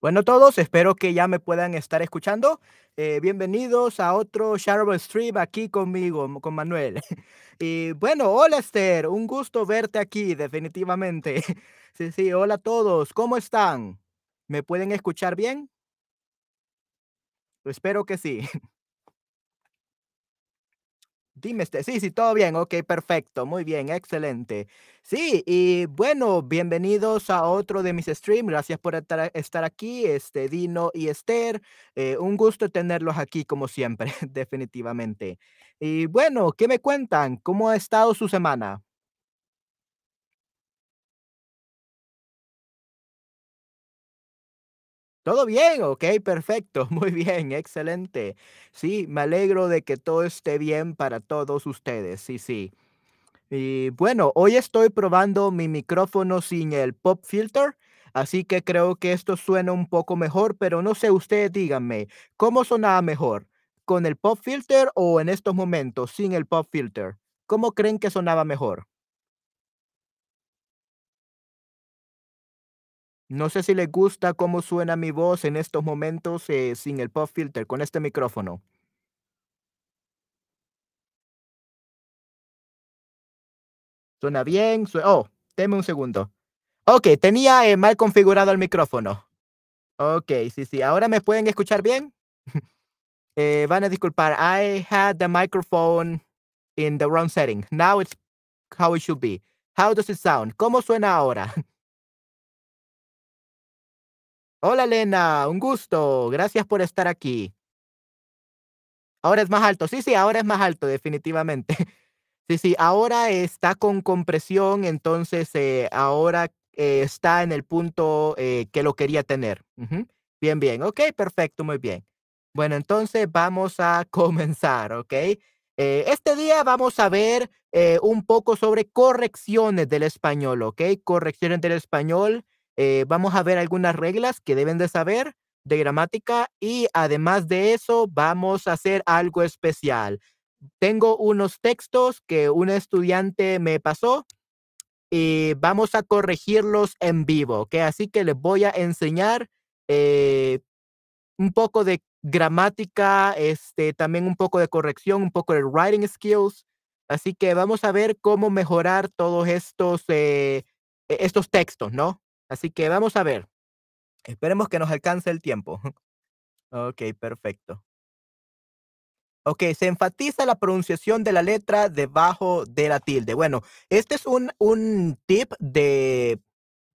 Bueno, todos, espero que ya me puedan estar escuchando. Eh, bienvenidos a otro Shareable Stream aquí conmigo, con Manuel. Y bueno, hola Esther, un gusto verte aquí, definitivamente. Sí, sí, hola a todos, ¿cómo están? ¿Me pueden escuchar bien? Espero que sí. Dime, este, sí, sí, todo bien, okey, perfecto, muy bien, excelente. Sí, y bueno, bienvenidos a otro de mis streams, gracias por estar estar aquí, este, Dino y Esther, eh, un gusto tenerlos aquí como siempre, definitivamente. Y bueno, ¿qué me cuentan? ¿Cómo ha estado su semana? ¿Todo bien? Okey, perfecto, muy bien, excelente. Sí, me alegro de que todo esté bien para todos ustedes, sí, sí. Y bueno, hoy estoy probando mi micrófono sin el pop filter, así que creo que esto suena un poco mejor, pero no sé, ustedes díganme, ¿cómo sonaba mejor? ¿Con el pop filter o en estos momentos sin el pop filter? ¿Cómo creen que sonaba mejor? No sé si les gusta cómo suena mi voz en estos momentos, eh, sin el pop filter, con este micrófono. ¿Suena bien? Oh, deme un segundo. Okey, tenía, eh, mal configurado el micrófono. Okey, sí, sí, ¿ahora me pueden escuchar bien? Eh, van a disculpar, I had the microphone in the wrong setting. Now it's how it should be. How does it sound? ¿Cómo suena ahora? Hola, Elena, un gusto. Gracias por estar aquí. Ahora es más alto. Sí, sí, ahora es más alto, definitivamente. Sí, sí, ahora está con compresión, entonces, eh, ahora, eh, está en el punto, eh, que lo quería tener. Bien, bien. Okey, perfecto, muy bien. Bueno, entonces vamos a comenzar. Eh, este día vamos a ver, un poco sobre correcciones del español, ¿okey? Correcciones del español, eh, vamos a ver algunas reglas que deben de saber de gramática y además de eso, vamos a hacer algo especial. Tengo unos textos que un estudiante me pasó y vamos a corregirlos en vivo, ¿okey? Así que les voy a enseñar, eh, un poco de gramática, este, también un poco de corrección, un poco de writing skills. Así que vamos a ver cómo mejorar todos estos, eh, e estos textos, ¿no? Así que vamos a ver. Esperemos que nos alcance el tiempo. Okey, perfecto. Okey, se enfatiza la pronunciación de la letra debajo de la tilde. Bueno, este es un un tip de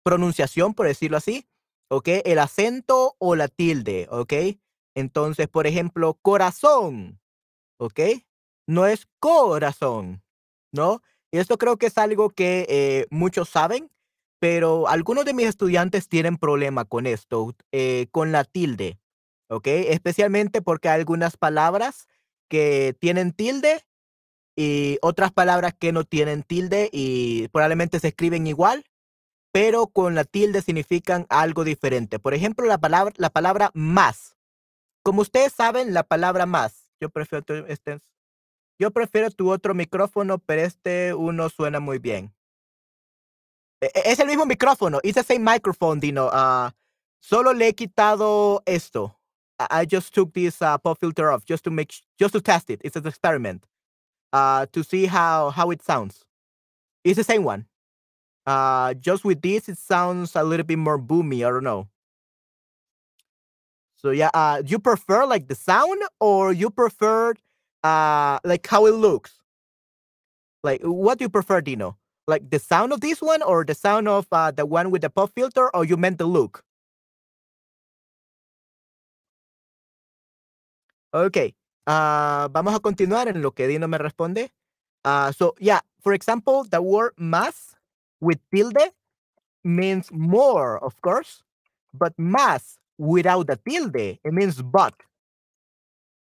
pronunciación, por decirlo así, ¿okey? El acento o la tilde, ¿okey? Entonces, por ejemplo, corazón, ¿okey? No es corazón, ¿no? Y esto creo que es algo que, eh, muchos saben, pero algunos de mis estudiantes tienen problema con esto, eh, con la tilde, ¿okey? Especialmente porque hay algunas palabras que tienen tilde y otras palabras que no tienen tilde y probablemente se escriben igual, pero con la tilde significan algo diferente. Por ejemplo, la palabra la palabra más. Como ustedes saben, la palabra más, yo prefiero tu este yo prefiero tu otro micrófono, pero este uno suena muy bien. E e es el mismo micrófono, it's the same microphone, Dino, ah, solo le he quitado esto. I just took this, uh, pop filter off just to make just to test it. It's an experiment, uh, to see how how it sounds. It's the same one. Uh, just with this, it sounds a little bit more boomy, I don't know. So yeah, uh, you prefer, like, the sound or you prefer, uh, like, how it looks? Like, what do you prefer, Dino? Like, the sound of this one or the sound of, uh, the one with the pop filter, or you meant the look? okay ah, vamos a continuar en lo que Dino me responde. Ah, so yeah, for example, the word más with tilde means more, of course, but más without the tilde, it means but.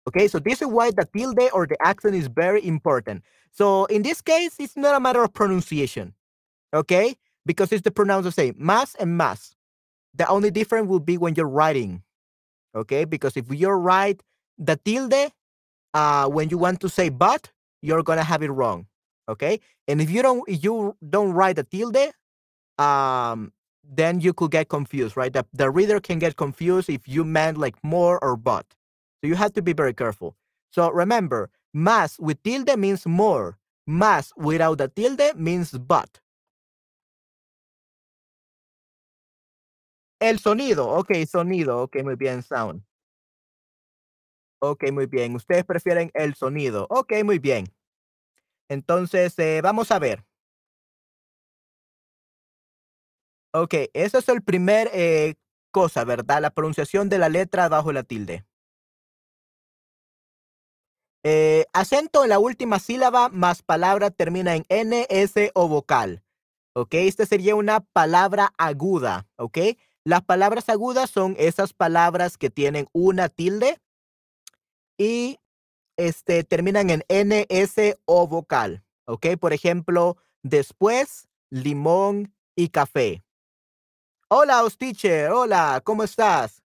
Okay, so this is why the tilde or the accent is very important. So in this case, it's not a matter of pronunciation, okay? Because it's the pronounce the same, más and mass. The only difference will be when you're writing, okay? Because if you write the tilde, uh, when you want to say but, you're gonna have it wrong, okay? And if you don't you don't write the tilde, um, then you could get confused, right? The, the reader can get confused if you meant like more or but. So you have to be very careful. So remember, más with tilde means more. Más without the tilde means but. El sonido, ok, sonido, ok, muy bien, sound. Ok, muy bien. Ustedes prefieren el sonido. Ok, muy bien. Entonces, eh, vamos a ver. Ok, ese es el primer eh, cosa, ¿verdad? La pronunciación de la letra bajo la tilde. Eh, acento en la última sílaba más palabra termina en N, S o vocal. ¿Ok? Esta sería una palabra aguda. ¿Ok? Las palabras agudas son esas palabras que tienen una tilde y este, terminan en N, S o vocal. ¿Ok? Por ejemplo, después, limón y café. Hola, Ostiche. Hola, ¿cómo estás?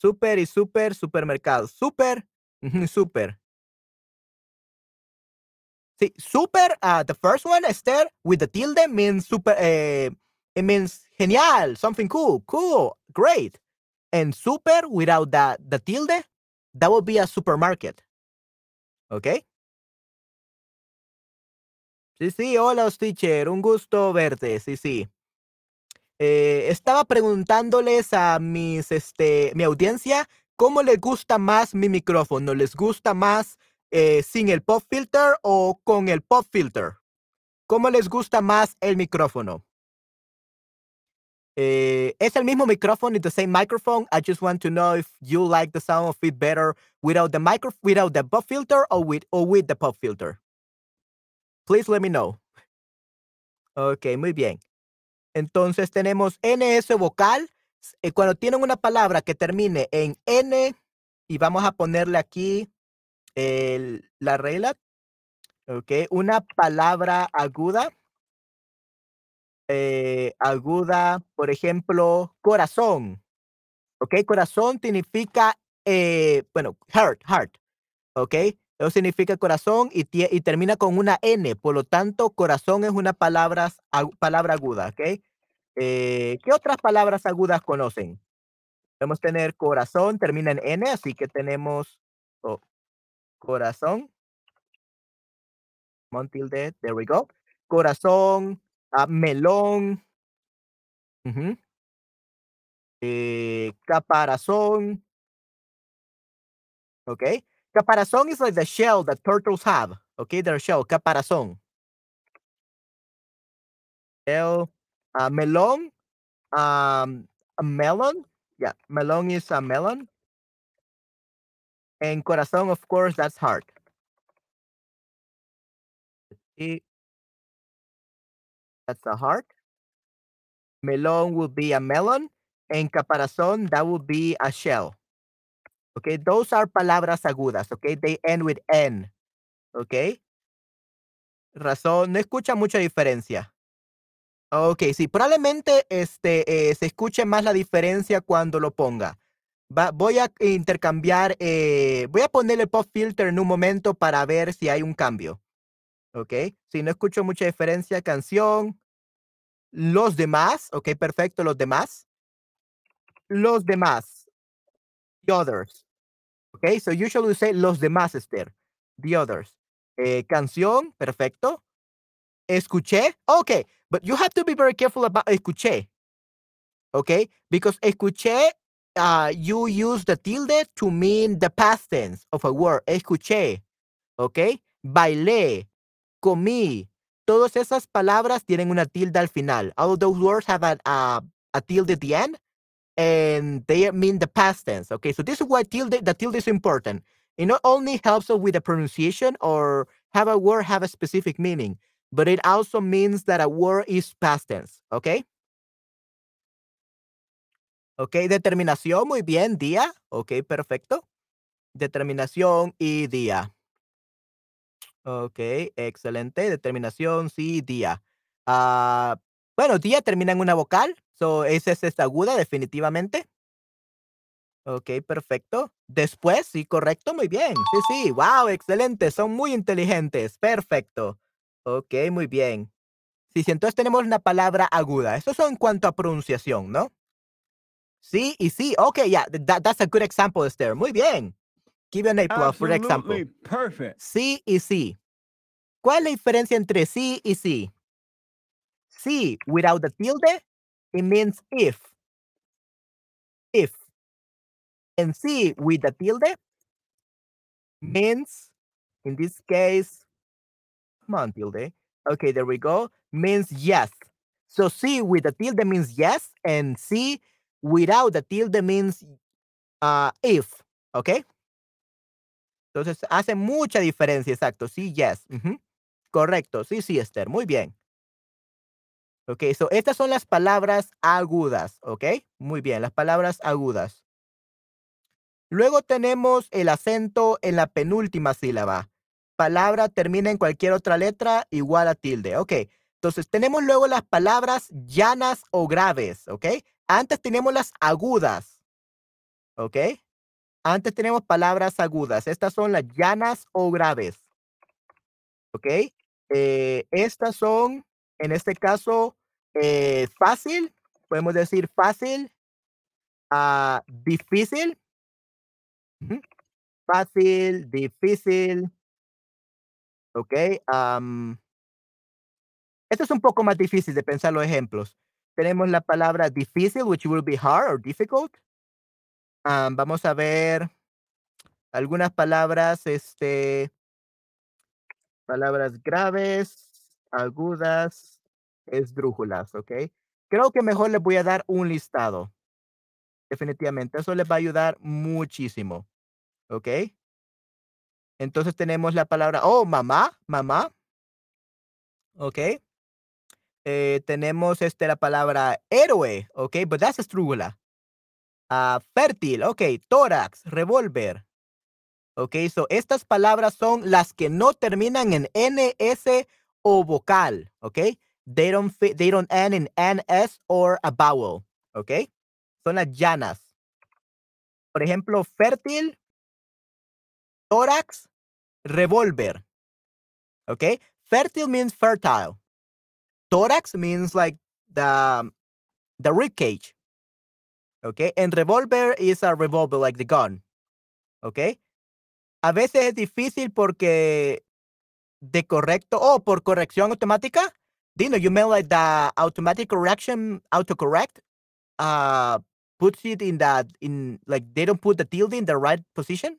Super y super, supermercado. Super, super. Sí, super, uh, the first one, Esther, with the tilde means super, uh, it means genial, something cool, cool, great. And super without the, the tilde, that would be a supermarket. ¿Ok? Sí, sí, hola, teacher, un gusto verte, sí, sí. Eh, estaba preguntándoles a mis, este, mi audiencia cómo les gusta más mi micrófono. ¿Les gusta más eh, sin el pop filter o con el pop filter? ¿Cómo les gusta más el micrófono? Eh, es el mismo micrófono, it's the same microphone. I just want to know if you like the sound of it better without the micro, without the pop filter or with the pop filter. Please let me know. Ok, muy bien. Entonces tenemos NS vocal. Eh, cuando tienen una palabra que termine en N y vamos a ponerle aquí la regla. Ok, una palabra aguda. Eh, aguda, por ejemplo, corazón. Ok, corazón significa, eh, bueno, heart, heart. Ok, eso significa corazón y, y, termina con una N. Por lo tanto, corazón es una palabra, palabra aguda. Ok, eh, ¿qué otras palabras agudas conocen? Podemos tener corazón, termina en N, así que tenemos oh, corazón. Montilde, there we go. Corazón, uh, melón. Uh -huh. eh, caparazón. Okay. Caparazón is like the shell that turtles have. Okay, their shell, caparazón. El uh, melón, um, a melon. Yeah, melon is a melon. And corazón, of course, that's heart. That's a heart. Melon will be a melon. And caparazón, that would be a shell. Okay, those are palabras agudas. Okay, they end with N. Okay. Razón, no escucha mucha diferencia. Ok, sí, probablemente este, eh, se escuche más la diferencia cuando lo ponga. Voy a intercambiar, eh, voy a ponerle pop filter en un momento para ver si hay un cambio. Ok, si no escucho mucha diferencia, canción. Los demás, ok, perfecto, los demás. Los demás. The others. Ok, so usually say los demás, Esther. The others. Eh, canción, perfecto. Escuché, okay, but you have to be very careful about escuché. Okay, because escuché, uh, you use the tilde to mean the past tense of a word. Escuché. Okay, bailé, comí. Todas esas palabras tienen una tilde al final. All those words have a, uh, a tilde at the end, and they mean the past tense. Okay, so this is why tilde, the tilde is important. It not only helps us with the pronunciation or have a word have a specific meaning, but it also means that a word is past tense, ¿ok? Ok, determinación, muy bien, día, ok, perfecto. Determinación y día. Ok, excelente. Determinación, sí, día. Uh, bueno, día termina en una vocal, so esa es esta aguda, definitivamente. Ok, perfecto. Después, sí, correcto, muy bien. Sí, sí, wow, excelente, son muy inteligentes, perfecto. Ok, muy bien. Sí, sí, entonces tenemos una palabra aguda. Eso son en cuanto a pronunciación, ¿no? Sí y sí. Ok, yeah, that, that's a good example, Esther. Muy bien. Give you an A for example. perfect. Sí y sí. ¿Cuál es la diferencia entre sí y sí? Sí, without the tilde, it means if. If. And sí with the tilde means, in this case, come on, tilde. Okay, there we go. Means yes. So sí with the tilde means yes, and sí without the tilde means uh, if. Okay. Entonces hace mucha diferencia, exacto. Sí, yes. Correcto. Sí, sí, Esther. Muy bien. Ok, so estas son las palabras agudas, ¿ok? Muy bien, las palabras agudas. Luego tenemos el acento en la penúltima sílaba. Palabra termina en cualquier otra letra igual a tilde, ¿ok? Entonces tenemos luego las palabras llanas o graves, ¿ok? Antes tenemos las agudas, ¿ok? Antes tenemos palabras agudas. Estas son las llanas o graves, ¿ok? Eh, estas son, en este caso, eh, fácil, podemos decir fácil, ah, difícil, fácil, difícil, ¿ok? esto es un poco más difícil de pensar los ejemplos. Tenemos la palabra difícil, which will be hard or difficult. Am, vamos a ver algunas palabras, este, palabras graves, agudas, esdrújulas, ¿ok? Creo que mejor les voy a dar un listado. Definitivamente, eso les va a ayudar muchísimo, ¿ok? Entonces tenemos la palabra, oh, mamá, mamá, ¿ok? Eh, tenemos este, la palabra héroe, ¿ok? But that's esdrújula. Ah, fértil, ok, tórax, revólver. Ok, so estas palabras son las que no terminan en NS o vocal, ok? They don't they don't end in NS or a vowel, ok? Son las llanas. Por ejemplo, fértil, tórax, revólver. Ok? Fértil means fertile. Tórax means like the the rib cage. Okay, and revolver is a revolver like the gun. Okay. A veces es difícil porque de correcto o por corrección automática. Dino, you mean like the automatic correction autocorrect uh puts it in that in like they don't put the tilde in the right position?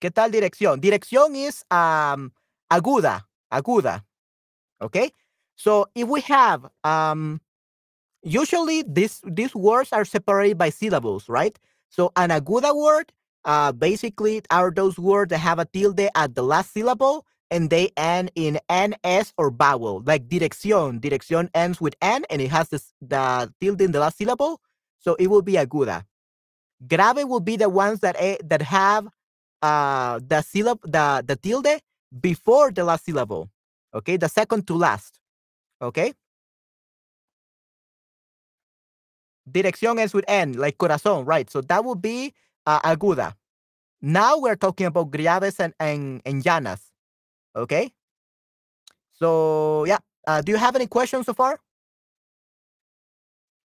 ¿Qué tal dirección? Dirección is um aguda, aguda. Okay? So if we have um usually these these words are separated by syllables, right? So an aguda word uh basically are those words that have a tilde at the last syllable and they end in ns or vowel, like dirección. Dirección ends with n and it has this, the tilde in the last syllable, so it will be aguda. Grave will be the ones that eh, that have uh the syllable the the tilde before the last syllable. Okay, the second to last. Okay. Dirección ends with n, like corazón, right? So that would be uh, aguda. Now we're talking about graves and, and, and llanas. Okay. So yeah, uh, do you have any questions so far?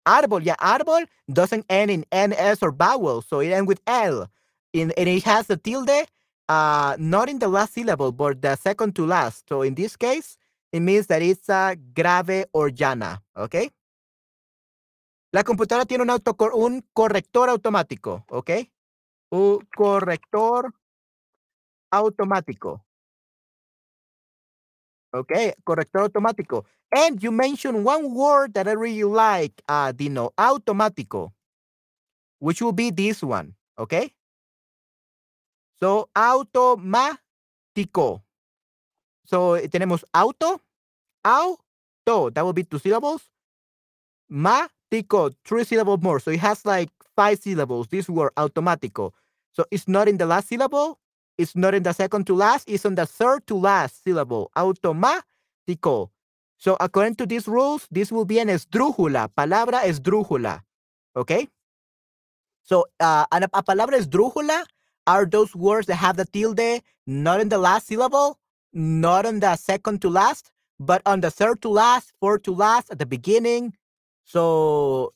Árbol, yeah, árbol doesn't end in ns or vowel, so it ends with l. In, and it has the tilde, uh, not in the last syllable, but the second to last. So in this case, it means that it's a grave or llana. Okay. La computadora tiene un, autocor un corrector automático, ¿ok? Un corrector automático. Okay, corrector automático. And you mentioned one word that I really like, uh, Dino, automático, which will be this one, okay? So, automático. So, eh, tenemos auto, auto, that will be two syllables. Mático, three syllables more. So, it has like five syllables, this word, automático. So, it's not in the last syllable, it's not in the second to last, it's on the third to last syllable. Automático. So according to these rules, this will be an esdrújula. Palabra esdrújula. Okay? So uh, a, a palabra esdrújula are those words that have the tilde not in the last syllable, not on the second to last, but on the third to last, fourth to last, at the beginning. So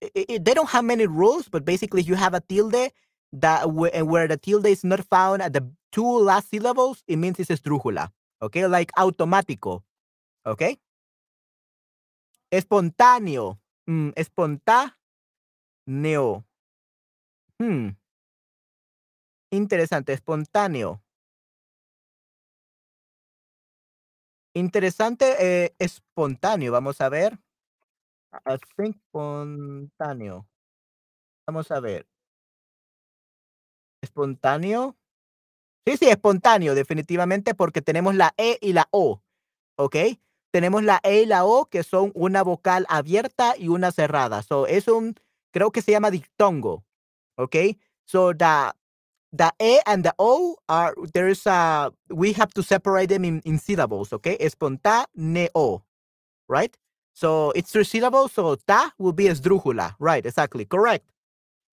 it, it, they don't have many rules, but basically, you have a tilde that where the tilde is not found at the two last syllables, it means it's esdrújula. Okay, like automático. Okay. Espontáneo. Mm, espontáneo. Hmm. Interesante, espontáneo. Interesante, eh, espontáneo. Vamos a ver. I think espontáneo. Vamos a ver. ¿Espontáneo? Sí, sí, espontáneo, definitivamente, porque tenemos la E y la O. ¿Ok? Tenemos la E y la O, que son una vocal abierta y una cerrada. So, es un, creo que se llama dictongo. ¿Ok? So, the, the E and the O are, there's a, we have to separate them in, in syllables. okay? Espontáneo. Right? So, it's three syllables, so ta will be esdrújula. Right, exactly. Correct.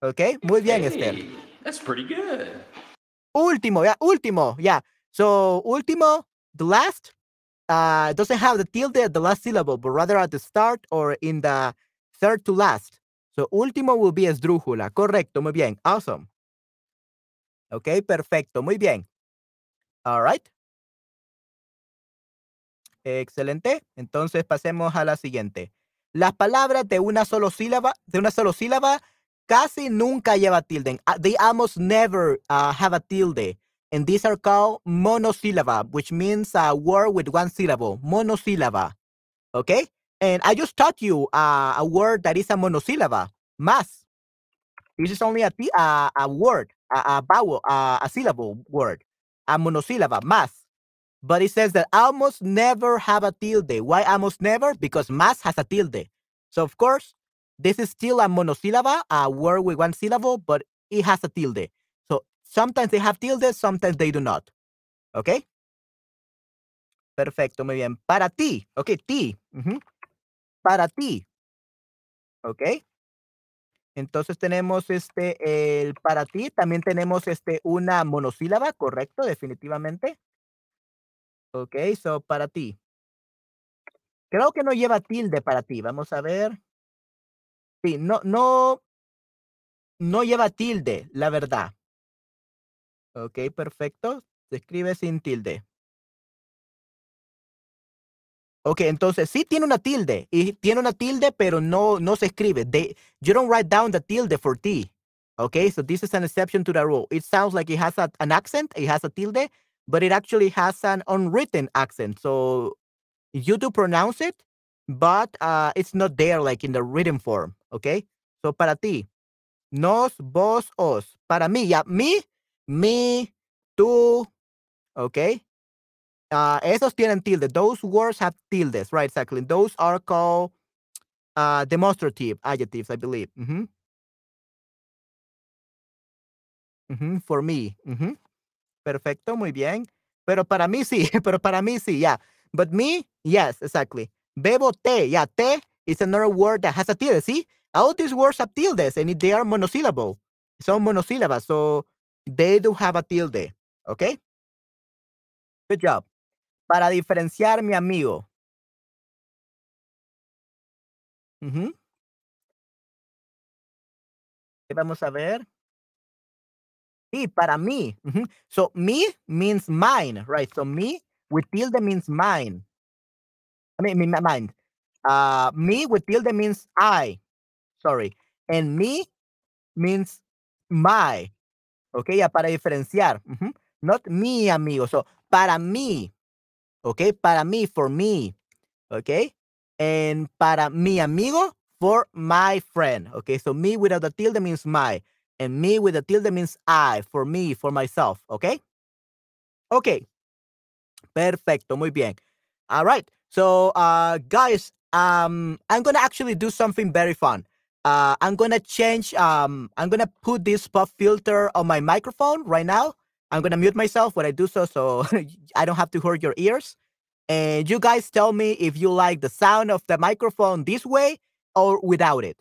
Okay, Muy bien, Esther. That's pretty good. Último, yeah, último, yeah. So último, the last, uh, doesn't have the tilde at the last syllable, but rather at the start or in the third to last. So último will be esdrújula. Correcto, muy bien. Awesome. Ok, perfecto, muy bien. All right. Excelente. Entonces pasemos a la siguiente. Las palabras de una sola sílaba, de una sola sílaba casi nunca lleva tilde. Uh, they almost never uh, have a tilde. And these are called monosyllable, which means a word with one syllable. Monosyllable. Okay? And I just taught you uh, a word that is a monosyllable. Más. This is only a, a, a word, a, a vowel, a, a syllable word. A monosyllable. Más. But it says that almost never have a tilde. Why almost never? Because más has a tilde. So, of course, this is still a monosyllable, a word with one syllable, but it has a tilde. So sometimes they have tilde, sometimes they do not. Okay? Perfecto, muy bien. Para ti, ok, ti. Uh. Para ti. Ok. Entonces tenemos este, el para ti, también tenemos este, una monosílaba, correcto, definitivamente. Ok, so para ti. Creo que no lleva tilde para ti. Vamos a ver. Sí, no no no lleva tilde, la verdad. Okey, perfecto. Se escribe sin tilde. Okey, entonces sí tiene una tilde, y tiene una tilde, pero no no se escribe. They you don't write down the tilde for T. Okay, so this is an exception to the rule. It sounds like it has a, an accent, it has a tilde, but it actually has an unwritten accent. So you do pronounce it, but uh, it's not there like in the written form. ¿ok? So, para ti, nos, vos, os. Para mí, ya, mí, me, tú, ¿ok? Uh, esos tienen tilde. Those words have tildes, right? Exactly. Those are called uh, demonstrative adjectives, I believe. Mm -hmm. Mm -hmm. For me. Mm -hmm. Perfecto, muy bien. Pero para mí sí, pero para mí sí, yeah. But me, yes, exactly. Bebo té, yeah, té is another word that has a tilde, see? all these words have tildes and they are monosyllable. Son monosílabas, so they do have a tilde. Okay? Good job. Para diferenciar mi amigo. Uh. Vamos a ver. Sí, para mí. So me means mine, right? So me with tilde means mine. I mean, mine. Uh, me with tilde means I. sorry. And me means my. Okay, ya para diferenciar. Not mi amigo. So, para mí. Okay, para mí, for me. Okay. And para mi amigo, for my friend. Okay, so me without the tilde means my. And me with the tilde means I, for me, for myself. Okay. Okay. Perfecto, muy bien. All right. So, uh, guys, um, I'm gonna actually do something very fun uh, I'm gonna change. Um, I'm gonna put this pop filter on my microphone right now. I'm gonna mute myself when I do so, so I don't have to hurt your ears. And you guys tell me if you like the sound of the microphone this way or without it.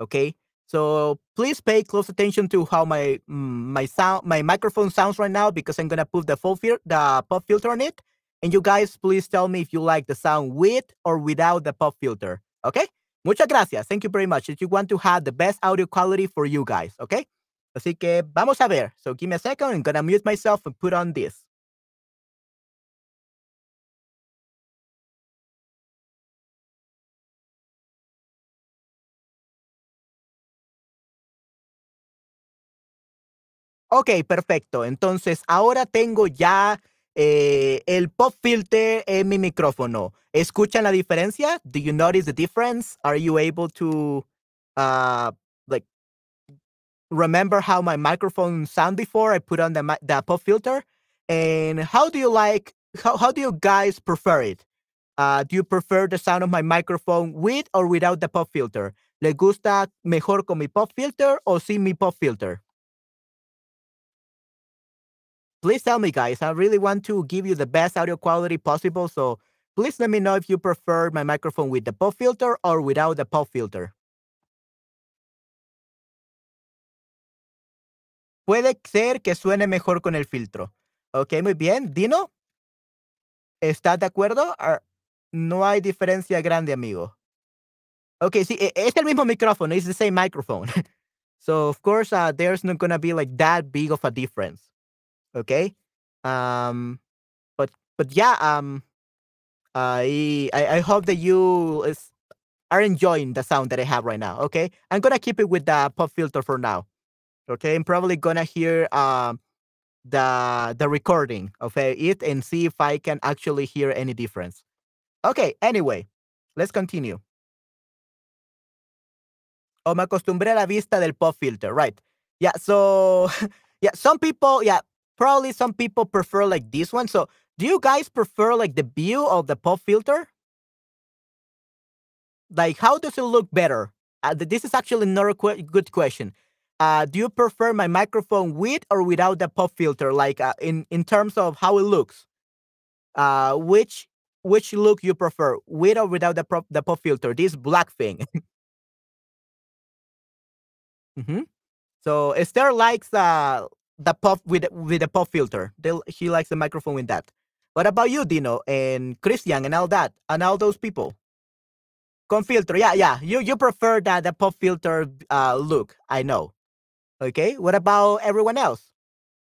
Okay. So please pay close attention to how my mm, my sound my microphone sounds right now because I'm gonna put the full fil- the pop filter on it. And you guys please tell me if you like the sound with or without the pop filter. Okay? Muchas gracias. Thank you very much. If you want to have the best audio quality for you guys, okay? Así que vamos a ver. So give me a second. I'm gonna mute myself and put on this. Ok, perfecto. Entonces, ahora tengo ya eh, el pop filter en mi micrófono. ¿Escuchan la diferencia? Do you notice the difference? Are you able to, uh, remember how my microphone sound before I put on the, the pop filter? And how do you like, how, how do you guys prefer it? Uh, do you prefer the sound of my microphone with or without the pop filter? ¿Les gusta mejor con mi pop filter o sin mi pop filter? please tell me, guys. I really want to give you the best audio quality possible. So please let me know if you prefer my microphone with the pop filter or without the pop filter. Puede ser que suene mejor con el filtro. Ok, muy bien. Dino, ¿estás de acuerdo? Ar- No hay diferencia grande, amigo. Ok, sí, e- es el mismo micrófono. It's the same microphone. so, of course, uh, there's not going to be like that big of a difference. Okay? Um, but, but yeah, um, I, I hope that you is, are enjoying the sound that I have right now. Okay, I'm gonna keep it with the pop filter for now. Okay, I'm probably gonna hear um the the recording of uh, it and see if I can actually hear any difference. Okay, anyway, let's continue. O me acostumbré a la vista del pop filter, right? Yeah, so yeah, some people, yeah, probably some people prefer like this one. So, do you guys prefer like the view of the pop filter? like how does it look better uh, this is actually another que- good question uh, do you prefer my microphone with or without the pop filter? Like uh, in in terms of how it looks uh, which which look you prefer with or without the pop, the pop filter? This black thing. Hmm so esther likes uh, the pop with with the pop filter? They, she likes the microphone with that. What about you dino and christian and all that and all those people? Con filtro, yeah, yeah. You you prefer that the pop filter uh, look, I know. Okay, what about everyone else?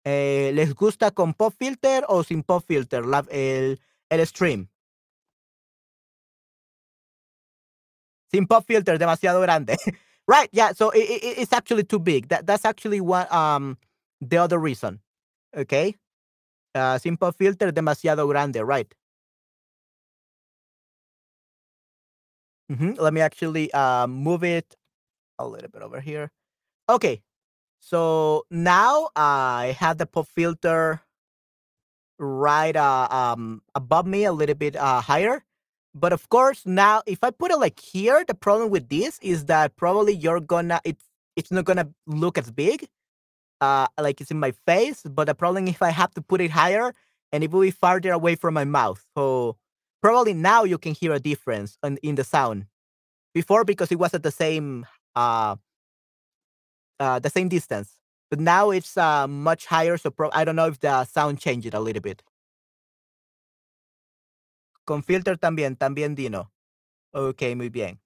Eh, ¿Les gusta con pop filter o sin pop filter la- el, el stream? Sin pop filter, demasiado grande. right, yeah, so i i- it's actually too big. That, that's actually one, um, the other reason. Okay, uh, sin pop filter, demasiado grande, right? Mhm, Let me actually uh, move it a little bit over here. Okay, so now I have the pop filter right uh, um above me a little bit uh, higher. But of course now if i put it like here the problem with this is that probably you're gonna it's it's not gonna look as big uh like it's in my face. But the problem if i have to put it higher and it will be farther away from my mouth. So probably now you can hear a difference in, in the sound. Before because it was at the same uh uh the same distance but now it's uh much higher so pro- i don't know if the sound changed a little bit Con filter también, también Dino. Ok, muy bien.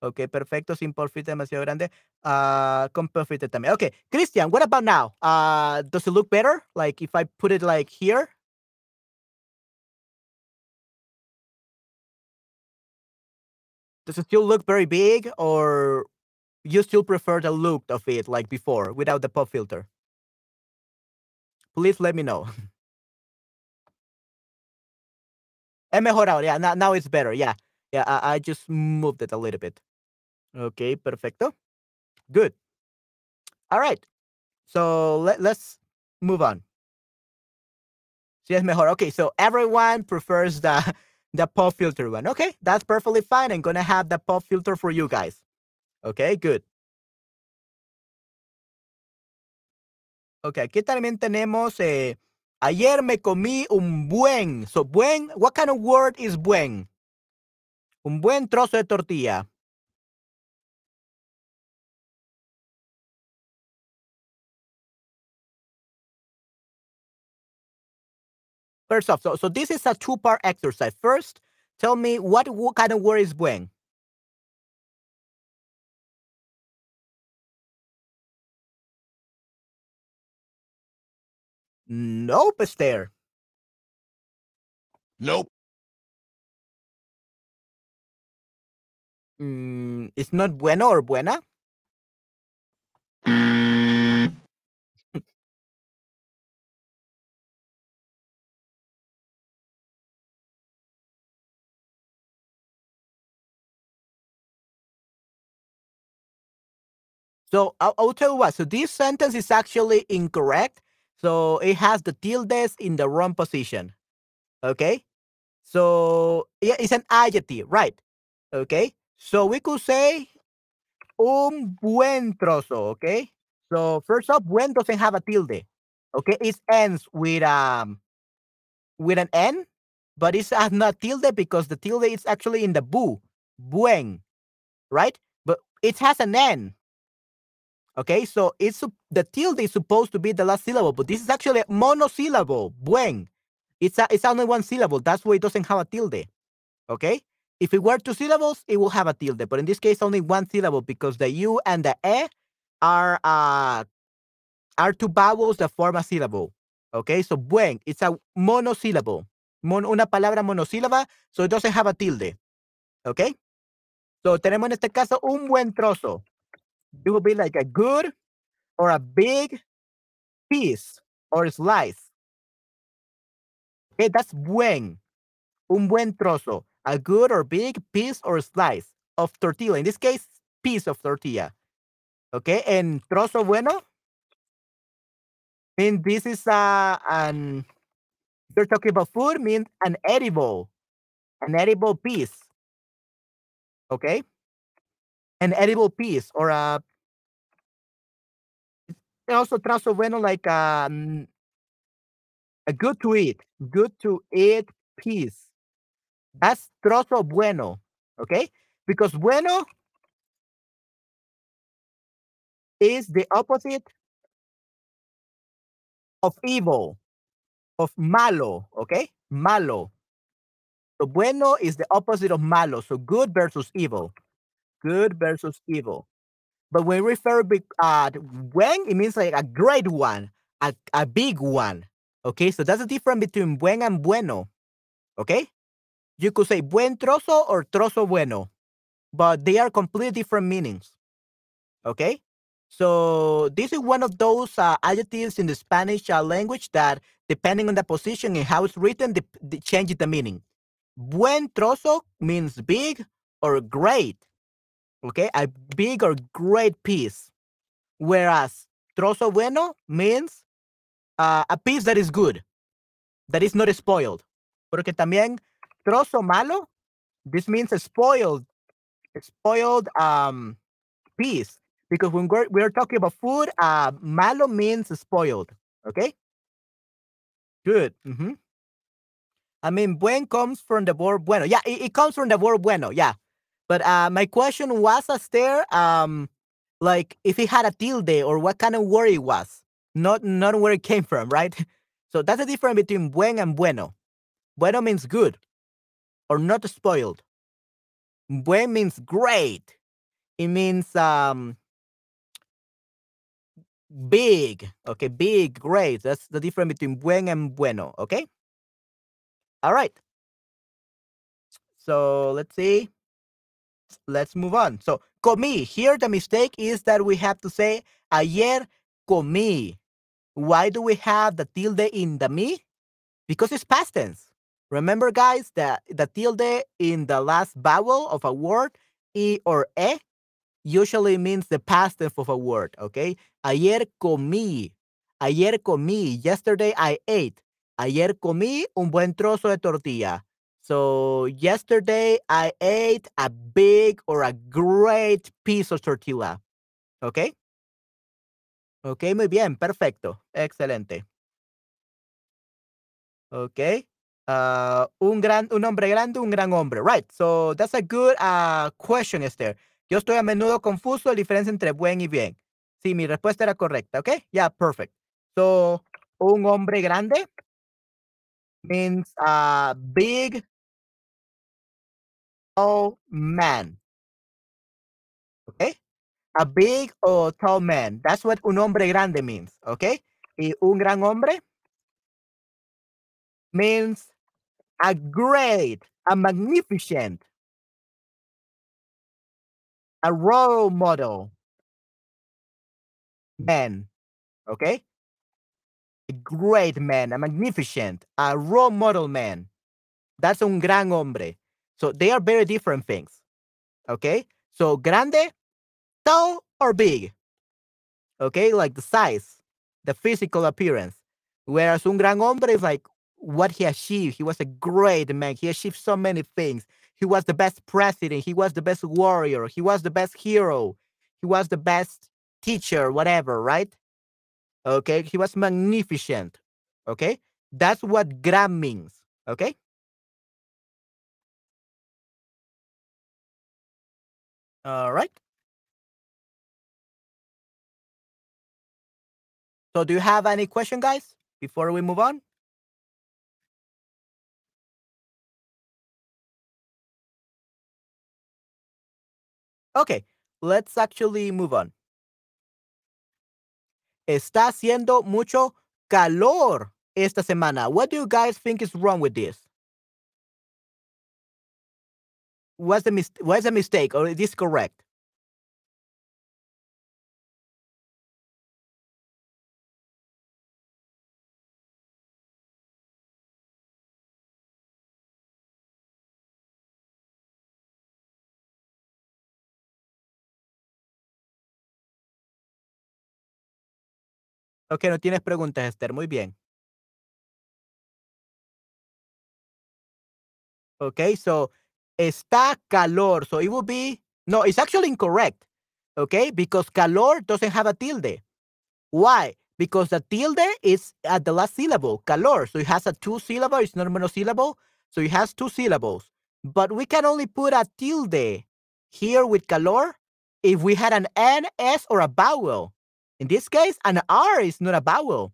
Ok, perfecto. Sin filter demasiado grande. Uh, con filter también. Okay, Christian, what about now? Uh, does it look better? Like if I put it like here? Does it still look very big or you still prefer the look of it like before without the pop filter? Please let me know. Es mejor ahora. Yeah, now, now it's better. Yeah. Yeah, I, I just moved it a little bit. Okay, perfecto. Good. All right. So let, let's move on. Sí, es mejor. Okay, so everyone prefers the the pop filter one. Okay, that's perfectly fine. I'm gonna have the pop filter for you guys. Okay, good. Okay, aquí también tenemos, eh, ayer me comí un buen. So, buen, what kind of word is buen? Un buen trozo de tortilla. First off, so, so this is a two-part exercise. First, tell me what, what kind of word is buen? Nope, Esther. Nope. Mm, it's not bueno or buena. So I'll, I'll tell you what. So this sentence is actually incorrect. So it has the tildes in the wrong position. Okay. So yeah, it's an adjective, right? Okay. So we could say un buen trozo. Okay. So first off, buen doesn't have a tilde. Okay, it ends with um with an n, but it's not tilde because the tilde is actually in the bu, buen, right? But it has an n. Okay, so it's the tilde is supposed to be the last syllable, but this is actually a monosyllable, buen. It's a, it's only one syllable. That's why it doesn't have a tilde. Okay, if it were two syllables, it will have a tilde, but in this case, only one syllable because the u and the e are uh are two vowels that form a syllable. Okay, so buen, it's a monosyllable. Mon, una palabra monosílaba, so it doesn't have a tilde. Okay, so tenemos en este caso un buen trozo. It will be like a good or a big piece or slice. Okay, that's buen. Un buen trozo. A good or big piece or slice of tortilla. In this case, piece of tortilla. Okay, and trozo bueno. mean this is uh, an you're talking about food means an edible, an edible piece. Okay, an edible piece or a also trozo bueno like um, a good to eat, good to eat piece. That's trozo bueno. Okay, because bueno is the opposite of evil, of malo, okay? Malo. So bueno is the opposite of malo. So good versus evil. Good versus evil. But when we refer uh, when, it means like a great one, a, a big one. Okay, so that's the difference between buen and bueno. Okay? You could say buen trozo or trozo bueno, but they are completely different meanings. Okay? So this is one of those uh, adjectives in the Spanish uh, language that, depending on the position and how it's written, the, the changes the meaning. Buen trozo means big or great. Okay, a big or great piece. Whereas trozo bueno means uh, a piece that is good, that is not spoiled. Porque también trozo malo, this means a spoiled, a spoiled um, piece because when we're, we're talking about food, uh, malo means spoiled. Okay. Good. Mm-hmm. I mean, buen comes from the word bueno. Yeah, it, it comes from the word bueno. Yeah. But uh, my question was, Esther, um, like if it had a tilde or what kind of word it was, not not where it came from, right? So that's the difference between buen and bueno. Bueno means good or not spoiled. Buen means great. It means um big. Okay, big, great. That's the difference between buen and bueno. Okay. All right. So let's see. Let's move on. So comí. Here the mistake is that we have to say ayer comí. Why do we have the tilde in the me? Because it's past tense. Remember, guys, that the tilde in the last vowel of a word, e or e, usually means the past tense of a word, okay? Ayer comí. Ayer comí. Yesterday I ate. Ayer comí un buen trozo de tortilla. So yesterday I ate a big or a great piece of tortilla. Okay? Ok, muy bien, perfecto. Excelente. Ok. Uh, un gran, un hombre grande, un gran hombre. Right. So that's a good uh, question, Esther. Yo estoy a menudo confuso la diferencia entre buen y bien. Sí, mi respuesta era correcta, ¿ok? Yeah, perfect. So, un hombre grande means uh, big tall man. Okay? A big or tall man. That's what un hombre grande means. Okay? Y un gran hombre means a great, a magnificent, a role model man. Okay? A great man, a magnificent, a role model man. That's un gran hombre. So they are very different things. Okay? So grande, tall or big. Okay? Like the size, the physical appearance. Whereas un gran hombre is like what he achieved. He was a great man. He achieved so many things. He was the best president. He was the best warrior. He was the best hero. He was the best teacher, whatever, right? Okay. He was magnificent. Okay. That's what gran means. Okay. All right. So, do you have any question, guys, before we move on? Okay, let's actually move on. Está haciendo mucho calor esta semana. What do you guys think is wrong with this? What's the mis- what's the mistake or is this correct? Ok, no tienes preguntas, Esther. Muy bien. Okay, so está calor. So it would be no, it's actually incorrect. Okay, because calor doesn't have a tilde. Why? Because the tilde is at the last syllable, calor. So it has a two syllable, it's not a monosyllable. So it has two syllables. But we can only put a tilde here with calor if we had an N, S, or a vowel. In this case, an R is not a vowel.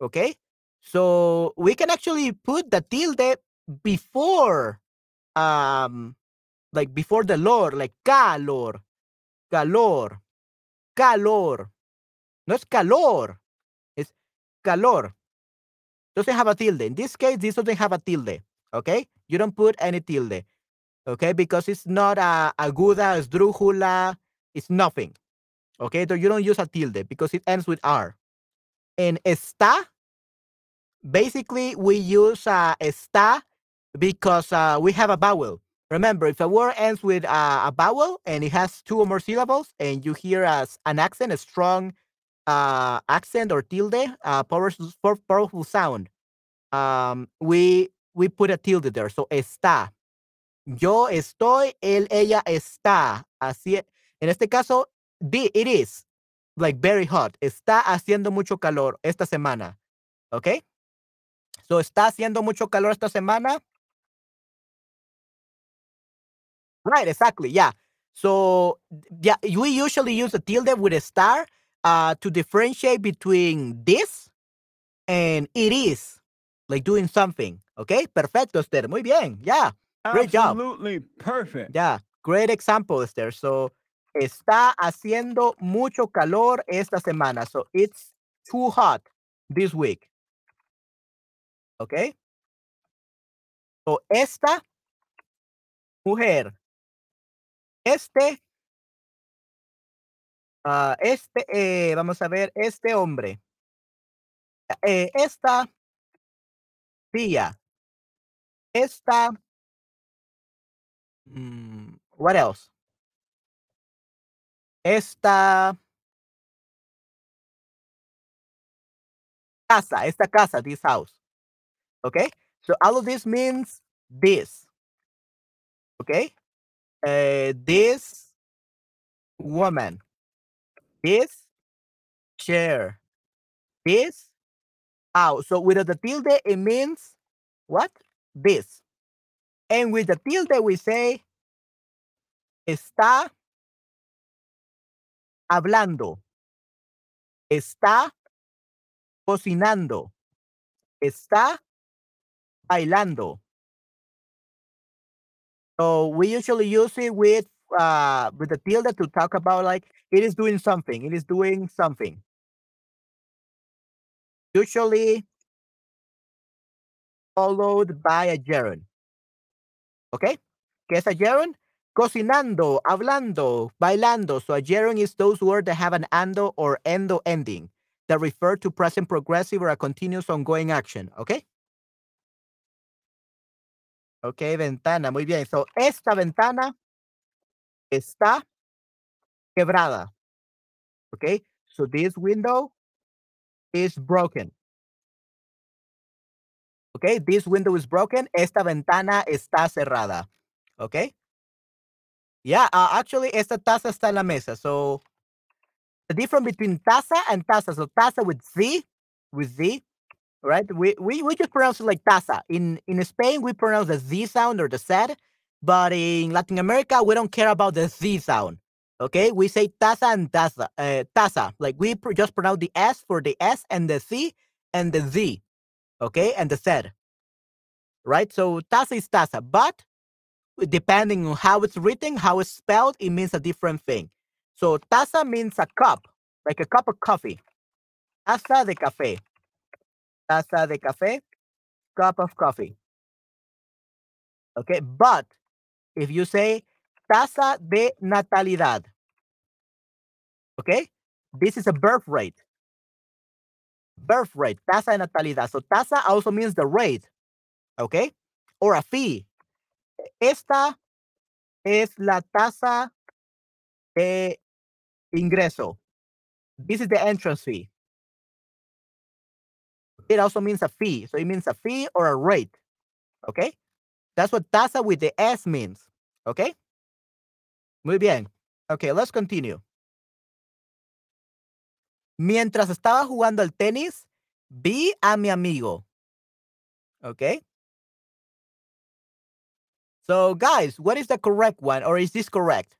Okay? So we can actually put the tilde before um like before the Lord, like calor, calor, calor. No es calor, it's calor. Doesn't have a tilde. In this case, this doesn't have a tilde. Okay? You don't put any tilde. Okay? Because it's not a aguda, esdrújula, it's nothing. Okay? So you don't use a tilde because it ends with R. And está, basically, we use uh, está because uh, we have a vowel. Remember, if a word ends with uh, a vowel and it has two or more syllables, and you hear as an accent, a strong uh, accent or tilde, uh, powerful, powerful sound, um, we we put a tilde there. So está. Yo estoy, él, ella está. Así, en este caso, it is like very hot. Está haciendo mucho calor esta semana. Okay? So, está haciendo mucho calor esta semana. Right, exactly. Yeah. So, yeah, we usually use a tilde with a star uh, to differentiate between this and it is, like doing something. Okay, perfecto, Esther. Muy bien. Yeah. Great job. Absolutely perfect. Yeah. Great example, Esther. So, está haciendo mucho calor esta semana. So, it's too hot this week. Okay. So, esta mujer este, uh, este, eh, vamos a ver, este hombre, eh, esta tía, esta, mm, what else? Esta casa, esta casa, this house. Okay? So all of this means this. Okay? Uh, this woman, this chair, this out. So with the tilde, it means what? This. And with the tilde, we say está hablando, está cocinando, está bailando. So we usually use it with uh with the tilde to talk about like it is doing something. It is doing something. Usually followed by a gerund. Okay? ¿Qué es a gerund? Cocinando, hablando, bailando. So a gerund is those words that have an ando or endo ending that refer to present progressive or a continuous ongoing action. Okay? Ok, ventana, muy bien. So, esta ventana está quebrada. Okay, so this window is broken. Okay, this window is broken. Esta ventana está cerrada. Okay. Yeah, uh, actually, esta taza está en la mesa. So, the difference between taza and taza. So, taza with Z, with Z, right? We, we, we just pronounce it like taza. In, in Spain, we pronounce the Z sound or the Z, but in Latin America, we don't care about the Z sound. Okay, we say taza and taza, uh, taza. Like we pr- just pronounce the S for the S and the C and the Z. Okay, and the Z. Right? So taza is taza, but depending on how it's written, how it's spelled, it means a different thing. So taza means a cup, like a cup of coffee. Taza de café. Taza de café, cup of coffee. Okay, but if you say tasa de natalidad, okay, this is a birth rate. Birth rate, tasa de natalidad. So tasa also means the rate, okay, or a fee. Esta es la tasa de ingreso. This is the entrance fee. It also means a fee. So it means a fee or a rate. Okay? That's what tasa with the S means. Okay? Muy bien. Okay, let's continue. Mientras estaba jugando al tenis, vi a mi amigo. Okay? So, guys, what is the correct one? Or is this correct?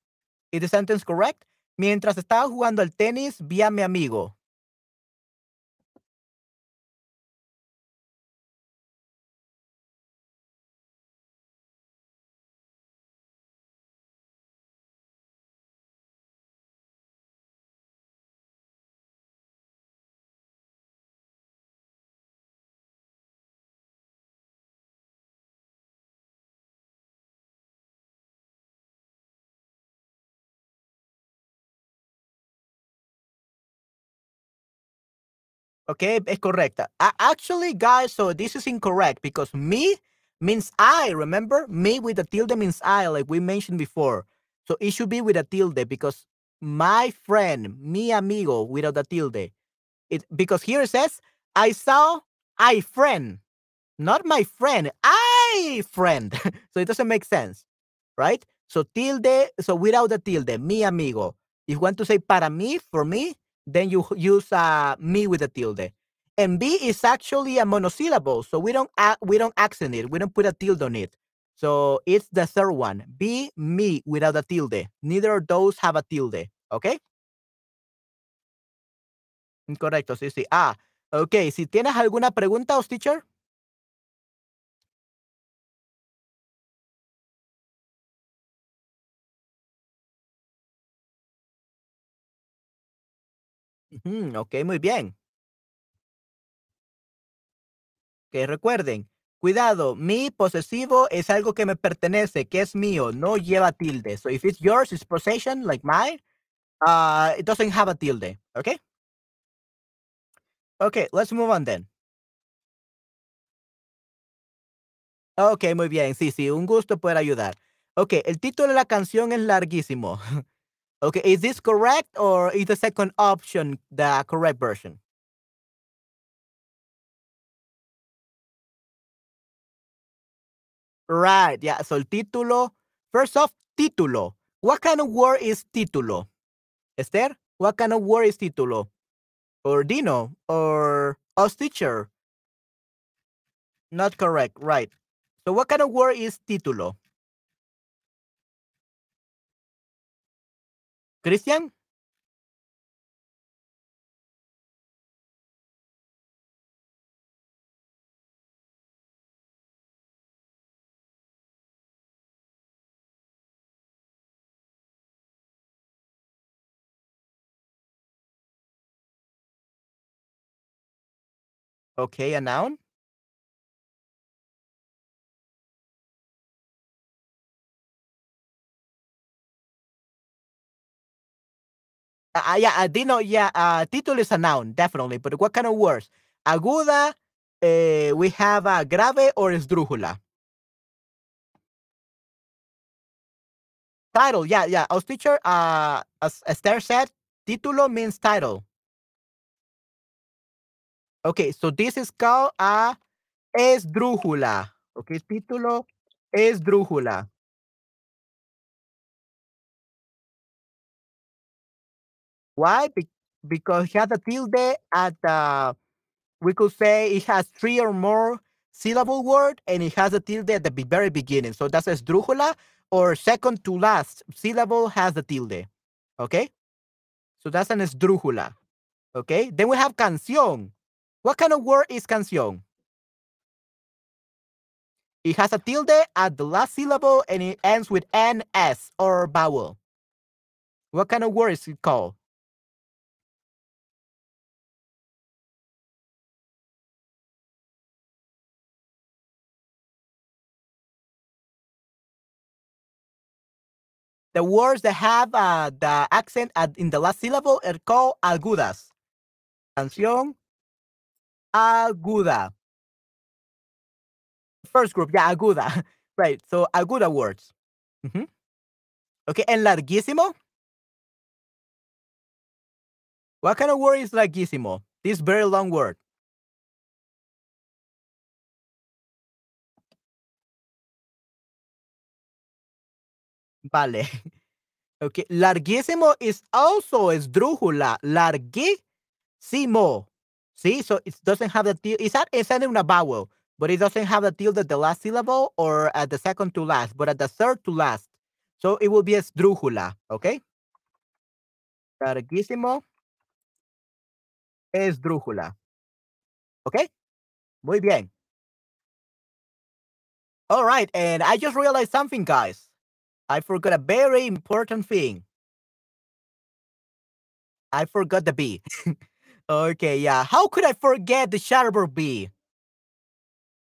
Is the sentence correct? Mientras estaba jugando al tenis, vi a mi amigo. Okay, es correcta. A- actually, guys, so this is incorrect because me means I. Remember, me with a tilde means I, like we mentioned before. So it should be with a tilde because my friend, mi amigo, without a tilde. It because here it says I saw I friend, not my friend, I friend. so it doesn't make sense, right? So tilde, so without the tilde, mi amigo. If you want to say para mí, for me, then you use uh, me with a tilde. And B is actually a monosyllable, so we don't a- we don't accent it. We don't put a tilde on it. So it's the third one. Be me without a tilde. Neither of those have a tilde. Okay. Incorrecto, sí, sí. Ah, ok. Si tienes alguna pregunta, os teacher. Ujú, ok, muy bien. Que recuerden, cuidado, mi posesivo es algo que me pertenece, que es mío, no lleva tilde. So if it's yours, it's possession, like mine, uh, it doesn't have a tilde. Okay. Okay, let's move on then. Ok, muy bien. Sí, sí, un gusto poder ayudar. Ok, el título de la canción es larguísimo. Ok, is this correct or is the second option the correct version? Right, yeah. So el título, first off, título. What kind of word is título? Esther, what kind of word is título? Or Dino, or us teacher? Not correct, right. So what kind of word is título? Cristian. Okay, a noun. Uh, yeah, uh, Dino, yeah, uh, título is a noun, definitely. But what kind of words? Aguda, uh, we have uh, grave or esdrújula. Title, yeah, yeah. Our teacher, uh, as Esther said, título means title. Okay, so this is called a esdrújula. Okay, título esdrújula. Why? Be- because it has a tilde at the, we could say it has three or more syllable word and it has a tilde at the very beginning. So that's esdrújula or second to last syllable has a tilde. Okay? So that's an esdrújula. Okay? Then we have canción. What kind of word is canción? It has a tilde at the last syllable and it ends with NS or vowel. What kind of word is it called? The words that have uh, the accent at, in the last syllable are called agudas. Canción aguda. First group, yeah, aguda. right, so aguda words. Mhm. Okay, and larguísimo. What kind of word is larguísimo? This very long word. Vale. Okay, larguísimo is also esdrújula. Larguísimo. See, so it doesn't have the tilde. It's not it's even a vowel, but it doesn't have the tilde at the last syllable or at the second to last, but at the third to last. So it will be esdrújula. Okay. Larguísimo. Esdrújula. Okay. Muy bien. All right, and I just realized something, guys. I forgot a very important thing. I forgot the B. okay, yeah. How could I forget the Shutterbug B?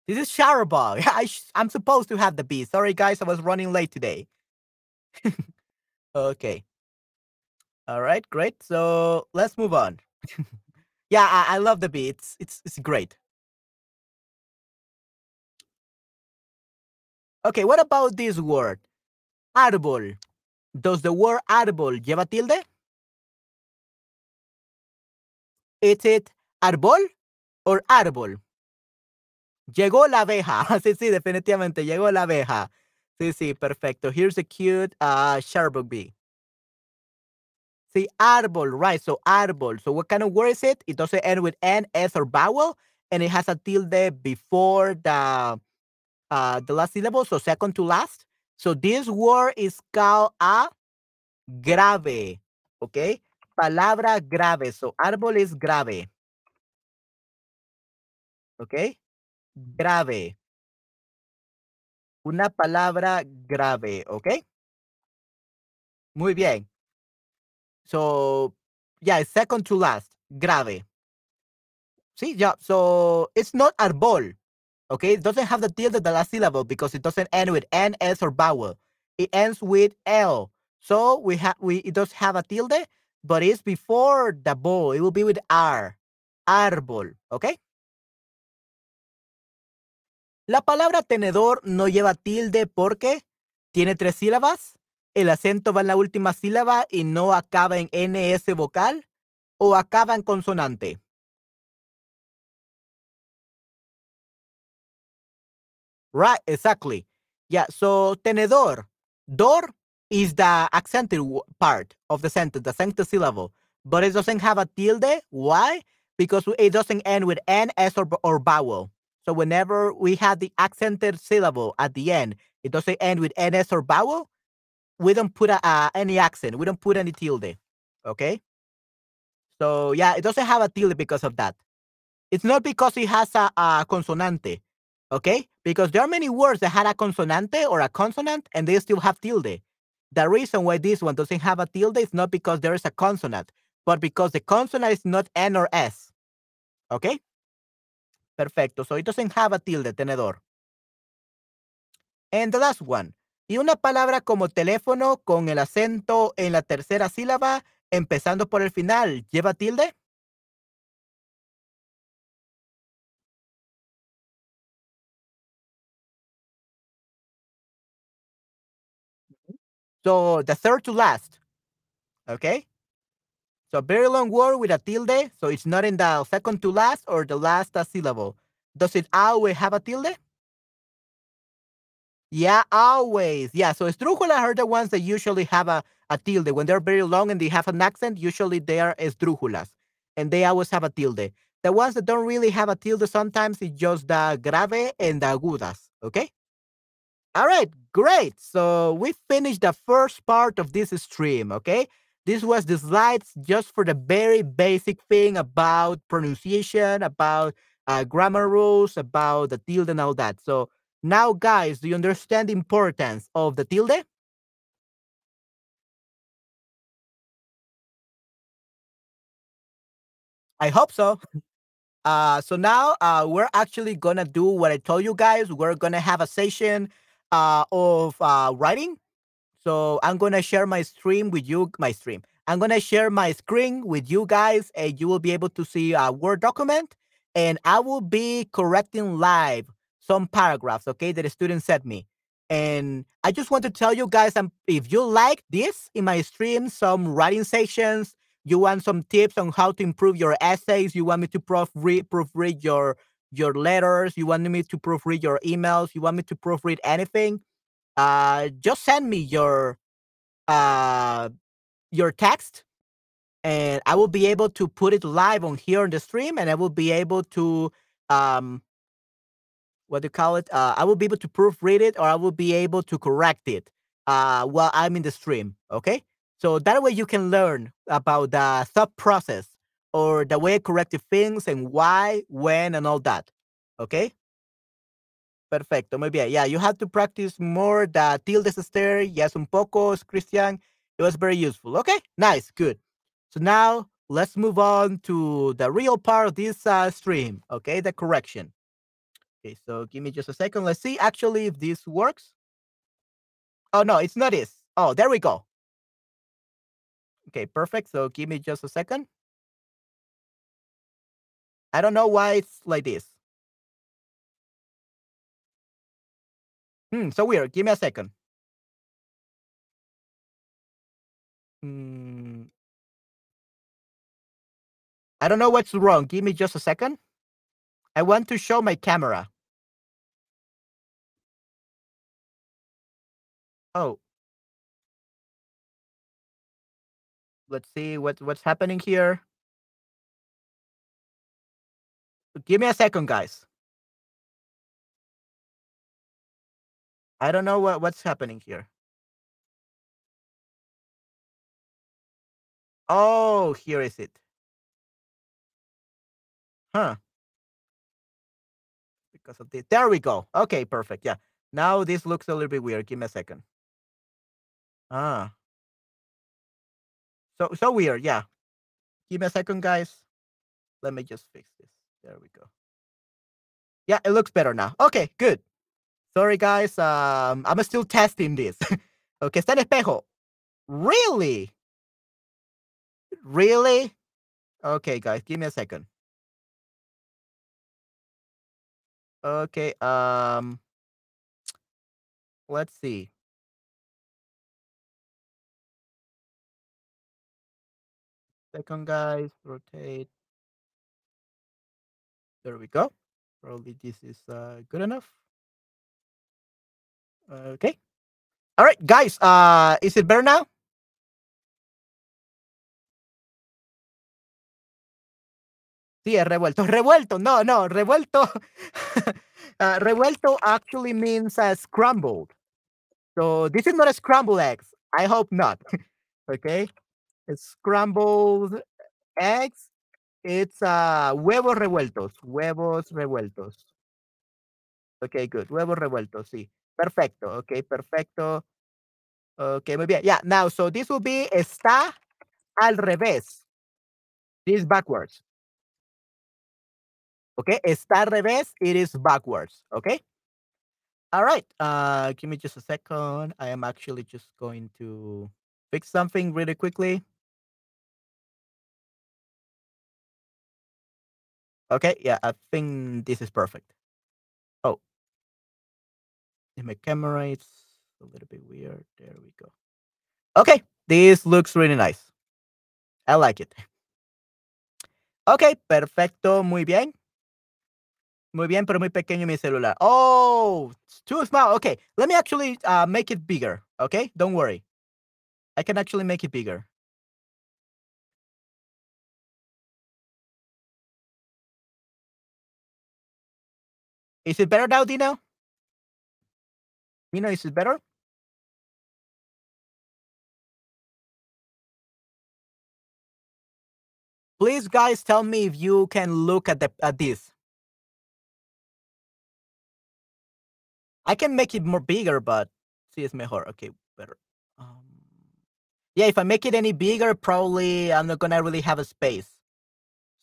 This is Shutterbug. I I'm supposed to have the B. Sorry, guys, I was running late today. okay. All right, great. So let's move on. yeah, I, I love the B. It's it's it's great. Okay, what about this word? Árbol. Does the word árbol lleva tilde? Is it árbol or árbol? Llegó la abeja. Sí, sí, definitivamente llegó la abeja. Sí, sí, perfecto. Here's a cute uh, bee. See, árbol, right? So árbol. So what kind of word is it? It doesn't end with N, S, or vowel, and it has a tilde before the uh, the last syllable, so second to last. So this word is called a grave. Okay? Palabra grave. So árbol is grave. Okay? Grave. Una palabra grave. Okay? Muy bien. So, yeah, second to last. Grave. See, yeah. So it's not árbol. Okay, it doesn't have the tilde the last syllable because it doesn't end with N, S, or vowel. It ends with L. So we have we it does have a tilde, but it's before the bowl. It will be with R. Árbol. Okay. La palabra tenedor no lleva tilde porque tiene tres sílabas. El acento va en la última sílaba y no acaba en NS vocal o acaba en consonante. Right, exactly. Yeah, so tenedor. Dor is the accented part of the sentence, the second syllable, but it doesn't have a tilde. Why? Because it doesn't end with N, S, or, or vowel. So whenever we have the accented syllable at the end, it doesn't end with NS or vowel. We don't put a, uh, any accent. We don't put any tilde. Okay. So yeah, it doesn't have a tilde because of that. It's not because it has a, a consonante. Okay? Because there are many words that had a consonante or a consonant and they still have tilde. The reason why this one doesn't have a tilde is not because there is a consonant, but because the consonant is not N or S. Okay? Perfecto. So it doesn't have a tilde, tenedor. And the last one. Y una palabra como teléfono con el acento en la tercera sílaba, empezando por el final, ¿lleva tilde? So the third to last. Okay. So very long word with a tilde. So it's not in the second to last or the last syllable. Does it always have a tilde? Yeah, always. Yeah. So esdrújulas are the ones that usually have a, a tilde. When they're very long and they have an accent, usually they are esdrújulas. And they always have a tilde. The ones that don't really have a tilde sometimes it's just the grave and the agudas. Okay? All right, great. So we finished the first part of this stream, okay? This was the slides just for the very basic thing about pronunciation, about uh, grammar rules, about the tilde and all that. So now, guys, do you understand the importance of the tilde? I hope so. Uh, so now uh, we're actually gonna do what I told you guys. We're gonna have a session uh, of uh, writing. So I'm gonna share my stream with you. My stream. I'm gonna share my screen with you guys, and you will be able to see a Word document. And I will be correcting live some paragraphs, okay, that a student sent me. And I just want to tell you guys, um, if you like this in my stream, some writing sessions, you want some tips on how to improve your essays, you want me to proofread, proofread your your letters, you want me to proofread your emails, you want me to proofread anything, uh, just send me your uh your text and I will be able to put it live on here on the stream and I will be able to um what do you call it? Uh, I will be able to proofread it or I will be able to correct it uh, while I'm in the stream. Okay. So that way you can learn about the thought process or the way I corrected things and why, when, and all that. Okay. Perfecto. Muy bien. Yeah, you have to practice more the tildes Esther. Yes, un poco, Christian. It was very useful. Okay. Nice. Good. So now let's move on to the real part of this uh, stream. Okay. The correction. Okay, so give me just a second. Let's see actually if this works. Oh, no, it's not this. Oh, there we go. Okay, perfect. So give me just a second. I don't know why it's like this. Hmm, so weird. Give me a second. Hmm. I don't know what's wrong. Give me just a second. I want to show my camera. Oh. Let's see what what's happening here. Give me a second, guys. I don't know what, what's happening here. Oh, here is it. Huh. Because of the There we go. Okay, perfect. Yeah. Now this looks a little bit weird. Give me a second. Ah. So so weird. Yeah. Give me a second, guys. Let me just fix. There we go. Yeah, it looks better now. Okay, good. Sorry, guys. Um, I'm still testing this. okay, está espejo. Really? Really? Okay, guys, give me a second. Okay, um, let's see. Second, guys, rotate. There we go. Probably this is uh, good enough. Okay. All right, guys. Uh, is it better now? Sí, revuelto. Revuelto. No, no, revuelto. uh, revuelto actually means uh, scrambled. So this is not a scrambled eggs. I hope not. okay. It's scrambled eggs. It's uh, huevos revueltos. Huevos revueltos. Okay, good. Huevos revueltos. Sí. Perfecto. Okay, perfecto. Okay, muy bien. Yeah, now, so this will be está al revés. This backwards. Okay, está al revés, it is backwards. Okay. All right. Uh, give me just a second. I am actually just going to fix something really quickly. Okay, yeah, I think this is perfect. Oh. And my camera is a little bit weird. There we go. Okay, this looks really nice. I like it. Okay, perfecto, muy bien. Muy bien, pero muy pequeño mi celular. Oh, it's too small. Okay, let me actually uh, make it bigger. Okay, don't worry. I can actually make it bigger. Is it better now, Dino? Dino, is it better? Please, guys, tell me if you can look at the at this. I can make it more bigger, but see, it's mejor. Okay, better. Um, yeah, if I make it any bigger, probably I'm not gonna really have a space.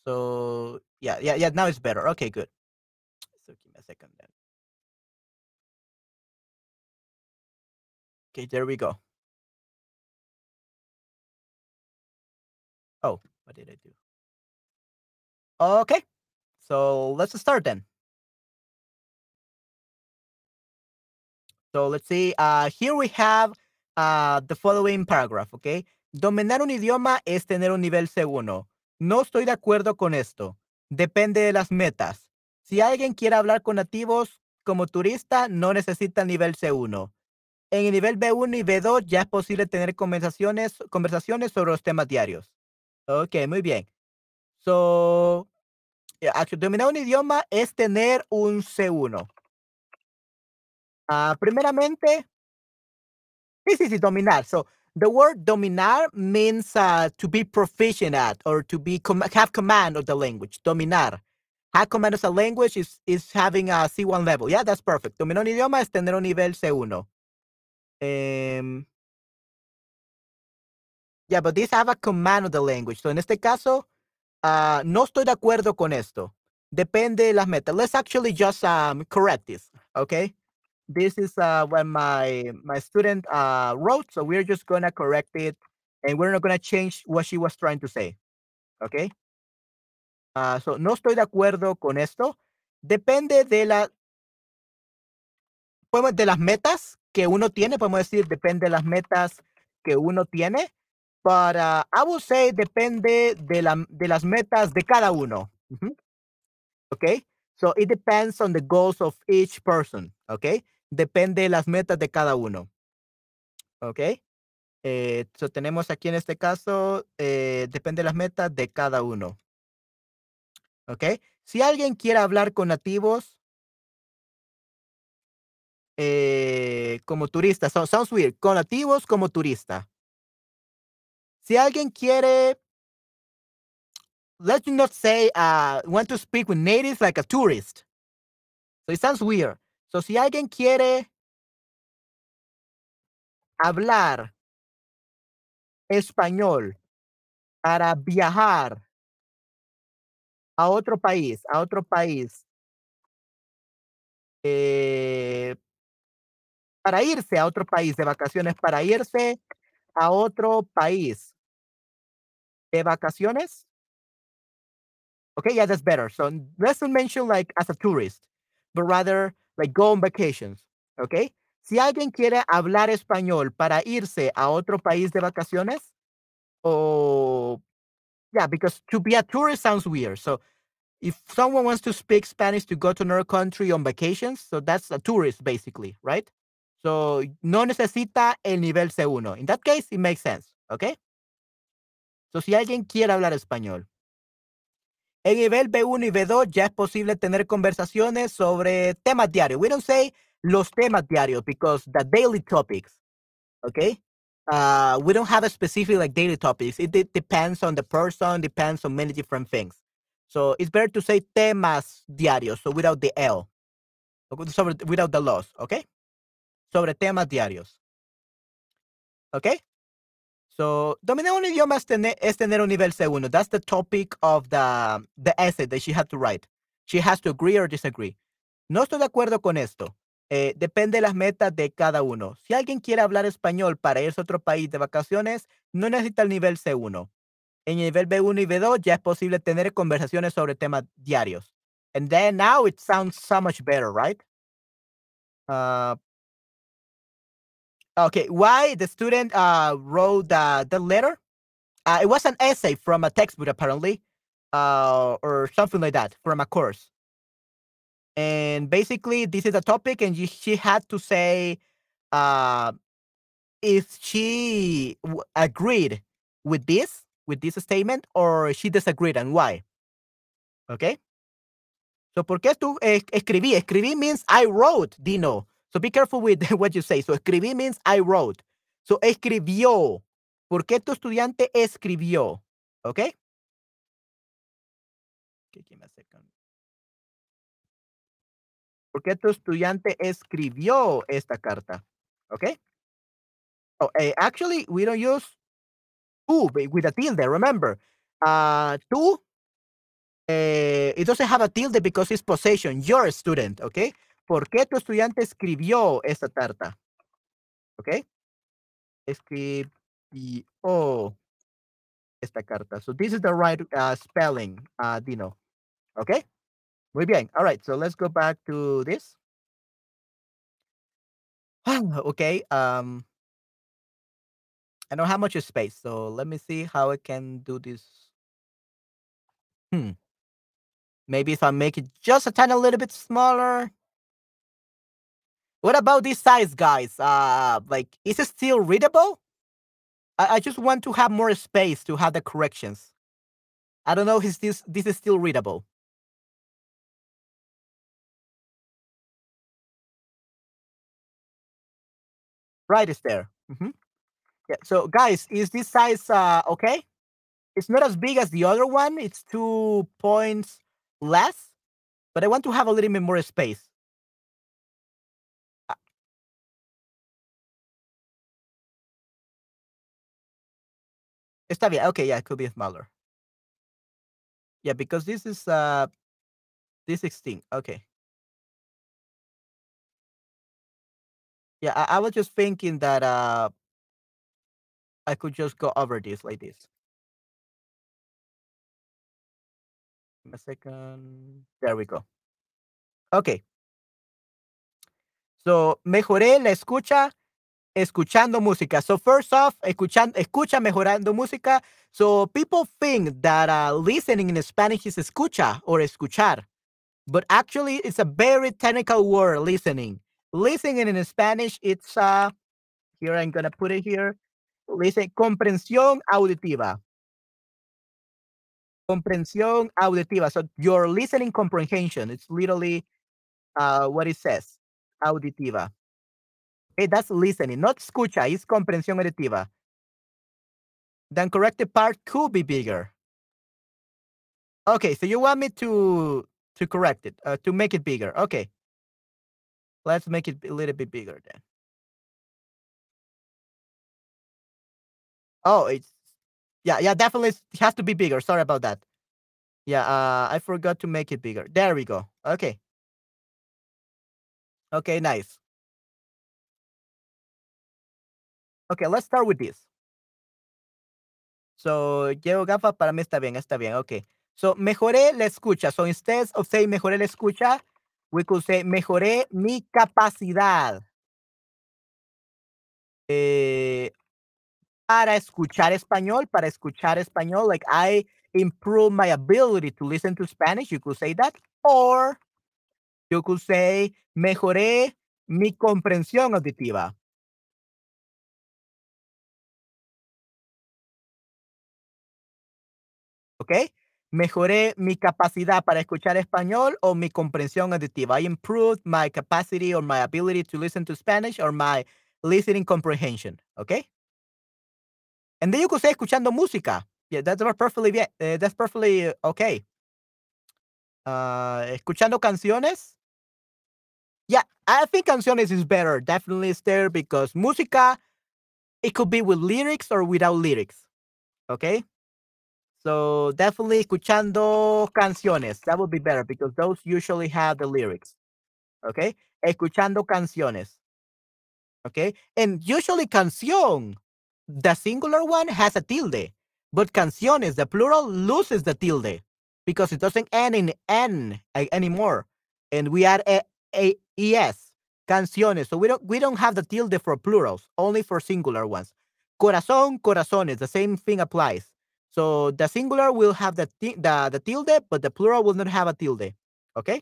So yeah, yeah, yeah. Now it's better. Okay, good. Second then. Okay, there we go. Oh, what did I do? Okay, so let's start then. So let's see. Uh, here we have uh, the following paragraph, okay? Dominar un idioma es tener un nivel C1. No estoy de acuerdo con esto. Depende de las metas. Si alguien quiere hablar con nativos como turista, no necesita nivel C1. En el nivel B1 y B2 ya es posible tener conversaciones, conversaciones sobre los temas diarios. Ok, muy bien. So, dominar un idioma es tener un C1. Uh, primeramente, sí, sí, sí, dominar. So the word dominar means uh, to be proficient at or to be com have command of the language. Dominar. Command of a language is, is having a C1 level. Yeah, that's perfect. Dominar un idioma es tener un nivel C1. Um, yeah, but these have a command of the language. So en este caso, uh, no estoy de acuerdo con esto. Depende de las metas. Let's actually just um, correct this, okay? this is uh, what my my student uh, wrote, so we're just gonna correct it, and we're not gonna change what she was trying to say. Okay. Uh, so no estoy de acuerdo con esto. Depende de la podemos de las metas que uno tiene, podemos decir depende de las metas que uno tiene. Uh, I will say depende de la de las metas de cada uno. Mm -hmm. Okay. So it depends on the goals of each person. Okay. depende de las metas de cada uno. ¿Ok? Eh, tenemos aquí en este caso, eh, depende de las metas de cada uno. ¿Ok? Si alguien quiere hablar con nativos eh, como turista, sounds weird, con nativos como turista. Si alguien quiere, let's not say, uh, want to speak with natives like a tourist. So it sounds weird. So, si alguien quiere hablar español para viajar a otro país, a otro país, eh, para irse a otro país de vacaciones, para irse a otro país de vacaciones. Okay, yeah, that's better. So let's not mention like as a tourist, but rather like go on vacations, ¿ok? Si alguien quiere hablar español para irse a otro país de vacaciones, o yeah, because to be a tourist sounds weird. So if someone wants to speak Spanish to go to another country on vacations, so that's a tourist basically, right? So no necesita el nivel C1. In that case, it makes sense, okay? So si alguien quiere hablar español En nivel B1 y B2 ya es posible tener conversaciones sobre temas diarios. We don't say los temas diarios because the daily topics, okay? Uh, we don't have a specific like daily topics. It, it depends on the person, depends on many different things. So it's better to say temas diarios, so without the L, sobre, without the loss, okay? Sobre temas diarios. Okay? So, dominar un idioma es tener, es tener un nivel C1. That's the topic of the, the essay that she had to write. she has to agree or disagree. No estoy de acuerdo con esto. Eh, depende de las metas de cada uno. Si alguien quiere hablar español para irse a otro país de vacaciones, no necesita el nivel C1. En el nivel B1 y B2 ya es posible tener conversaciones sobre temas diarios. And then now it sounds so much better, right? Uh, okay, why the student uh, wrote uh, the letter? Uh, it was an essay from a textbook, apparently, or something like that, from a course. And basically, this is a topic, and she had to say uh, if she agreed with this, with this statement, or she disagreed, and why. Okay. So, ¿por qué tú eh, escribí? Escribí means I wrote, Dino. So be careful with what you say. So escribí means I wrote. So escribió. ¿Por qué tu estudiante escribió? ¿Ok? ¿Por qué tu estudiante escribió esta carta? ¿Ok? Oh, eh, actually, we don't use tú with a tilde, remember. Uh, tú, eh, it doesn't have a tilde because it's possession, your student, ¿ok? ¿Por qué tu estudiante escribió esta carta? ¿Ok? Escribió esta carta. So this is the right uh, spelling, uh, Dino. ¿Ok? Muy bien. All right. So let's go back to this. okay. Um, I don't have much space, so let me see how I can do this. Hmm. Maybe if I make it just a tiny little bit smaller. What about this size, guys? Uh, like, is it still readable? I, I just want to have more space to have the corrections. I don't know if this this is still readable. Right is there. Mm-hmm. Yeah. So, guys, is this size uh, okay? It's not as big as the other one. It's two points less, but I want to have a little bit more space. Está bien. Okay, yeah, it could be smaller. Yeah, because this is uh this 16. Okay. Yeah, I, I was just thinking that uh I could just go over this like this. a second. There we go. Okay. So, mejoré la escucha escuchando música. So first off, escuchan, escucha mejorando música. So people think that uh, listening in Spanish is escucha or escuchar, but actually it's a very technical word. Listening, listening in Spanish, it's uh, here I'm gonna put it here. Listen, comprensión auditiva. Comprensión auditiva. So your listening comprehension. It's literally uh, what it says. Auditiva. Okay, that's listening, not escucha, it's comprensión auditiva. Then corrected part could be bigger. Okay, so you want me to to correct it, uh, to make it bigger. Okay. Let's make it a little bit bigger then. Oh, it's yeah, yeah, definitely it has to be bigger. Sorry about that. Yeah, uh, I forgot to make it bigger. There we go. Okay. Okay, nice. Okay, let's start with this. So, llevo gafas, para mí está bien, está bien, okay. So, mejoré la escucha. So, instead of saying mejoré la escucha, we could say mejoré mi capacidad. Eh, para escuchar español, para escuchar español, like I improve my ability to listen to Spanish, you could say that. Or you could say mejoré mi comprensión auditiva. ¿ok? Mejoré mi capacidad para escuchar español o mi comprensión auditiva. I improved my capacity or my ability to listen to Spanish or my listening comprehension, ¿ok? And then you could say escuchando música. Yeah, that's perfectly bien. Uh, that's perfectly okay. Uh, escuchando canciones. Yeah, I think canciones is better. Definitely is there because música, it could be with lyrics or without lyrics. Okay? So definitely escuchando canciones. That would be better because those usually have the lyrics. Okay. Escuchando canciones. Okay. And usually canción, the singular one has a tilde, but canciones, the plural, loses the tilde because it doesn't end in n eh, anymore. And we add a, a es, canciones. So we don't we don't have the tilde for plurals, only for singular ones. Corazón, corazones, the same thing applies. So the singular will have the, the, tilde, but the plural will not have a tilde. Okay?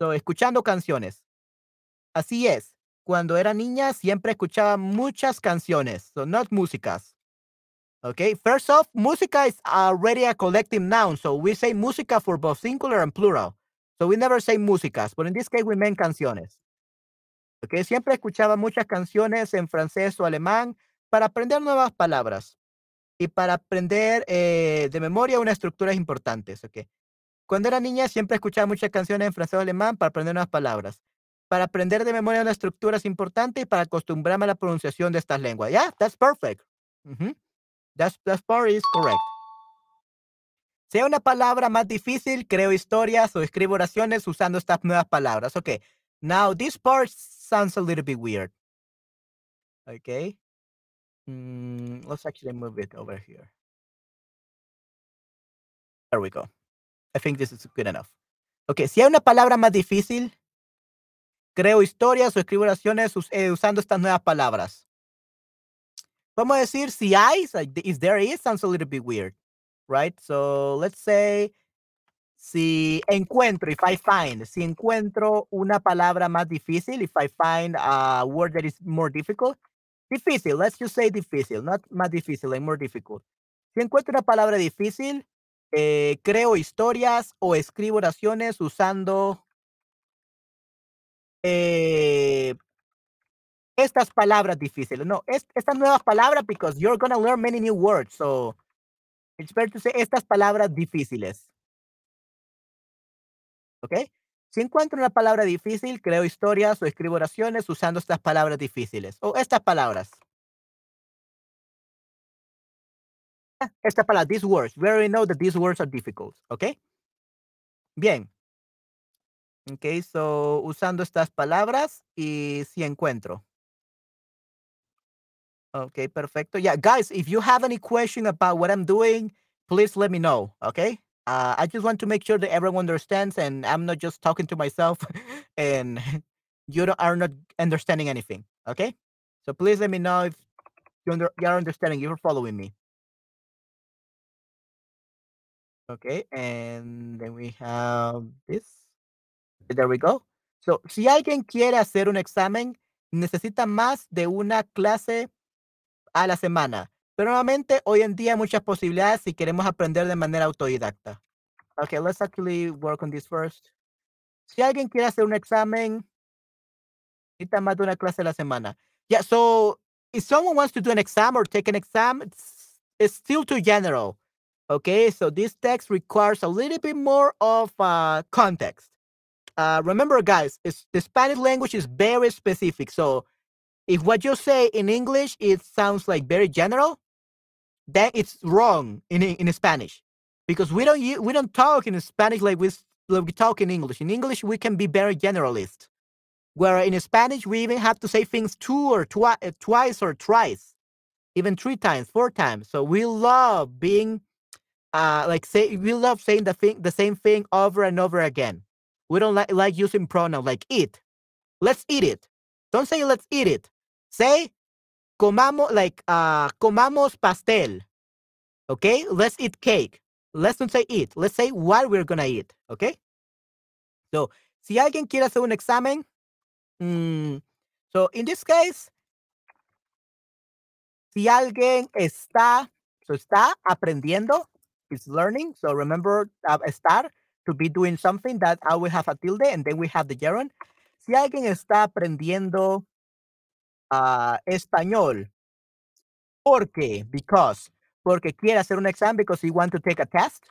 So, escuchando canciones. Así es. Cuando era niña siempre escuchaba muchas canciones. So, not músicas. Okay, first off, música is already a collective noun. So, we say música for both singular and plural. So, we never say músicas, but in this case, we mean canciones. Okay, siempre escuchaba muchas canciones en francés o alemán para aprender nuevas palabras y para aprender eh, de memoria unas estructuras importantes. Okay. Cuando era niña siempre escuchaba muchas canciones en francés o alemán para aprender nuevas palabras, para aprender de memoria unas estructuras importantes y para acostumbrarme a la pronunciación de estas lenguas. Yeah, that's perfect. that's, that part is correct. Sea una palabra más difícil, creo historias o escribo oraciones usando estas nuevas palabras. Okay. Now, this part sounds a little bit weird. Okay. Mm, let's actually move it over here. There we go. I think this is good enough. Okay, si hay una palabra más difícil, creo historias o escribo oraciones eh, usando estas nuevas palabras. Vamos a decir si hay, like, if there is, sounds a little bit weird, right? So let's say si encuentro, if I find, si encuentro una palabra más difícil, if I find a word that is more difficult, difícil, let's just say difícil, not más difícil, like more difficult. Si encuentro una palabra difícil, eh, creo historias o escribo oraciones usando eh, estas palabras difíciles. No, es, estas nuevas palabras because you're going to learn many new words. So it's better to say estas palabras difíciles. ¿Ok? Si encuentro una palabra difícil, creo historias o escribo oraciones usando estas palabras difíciles o estas palabras. esta palabra, these words. We already know that these words are difficult, ¿ok? Bien. Ok, so usando estas palabras y si encuentro. Okay, perfecto. Yeah, guys, if you have any question about what I'm doing, please let me know, okay? Uh, I just want to make sure that everyone understands and I'm not just talking to myself and you are not understanding anything, okay? So please let me know if you, under, you are understanding, you're following me. Okay, and then we have this. There we go. So, si alguien quiere hacer un examen, necesita más de una clase a la semana. Pero nuevamente, hoy en día hay muchas posibilidades si queremos aprender de manera autodidacta. Okay, let's actually work on this first. Si alguien quiere hacer un examen, necesita más de una clase a la semana. Yeah, so if someone wants to do an exam or take an exam, it's, still too general. Okay, so this text requires a little bit more of uh, context. Uh, remember, guys, the Spanish language is very specific. So if what you say in English it sounds like very general, then it's wrong in in Spanish because we don't we don't talk in Spanish like we like we talk in English. In English, we can be very generalist, where in Spanish we even have to say things two or twi- twice or thrice, even three times, four times. So we love being uh like say we love saying the thing the same thing over and over again. We don't like like using pronoun like eat. Let's eat it. Don't say let's eat it. Say comamos like uh comamos pastel. Okay? Let's eat cake. Let's not say eat. Let's say what we're gonna eat. Okay? So, si alguien quiere hacer un examen, mm, so in this case, si alguien está, so está aprendiendo, is learning. So remember uh, estar to be doing something that I will have a tilde and then we have the gerund. Si alguien está aprendiendo uh, español, ¿por qué? Because, porque quiere hacer un examen because he want to take a test,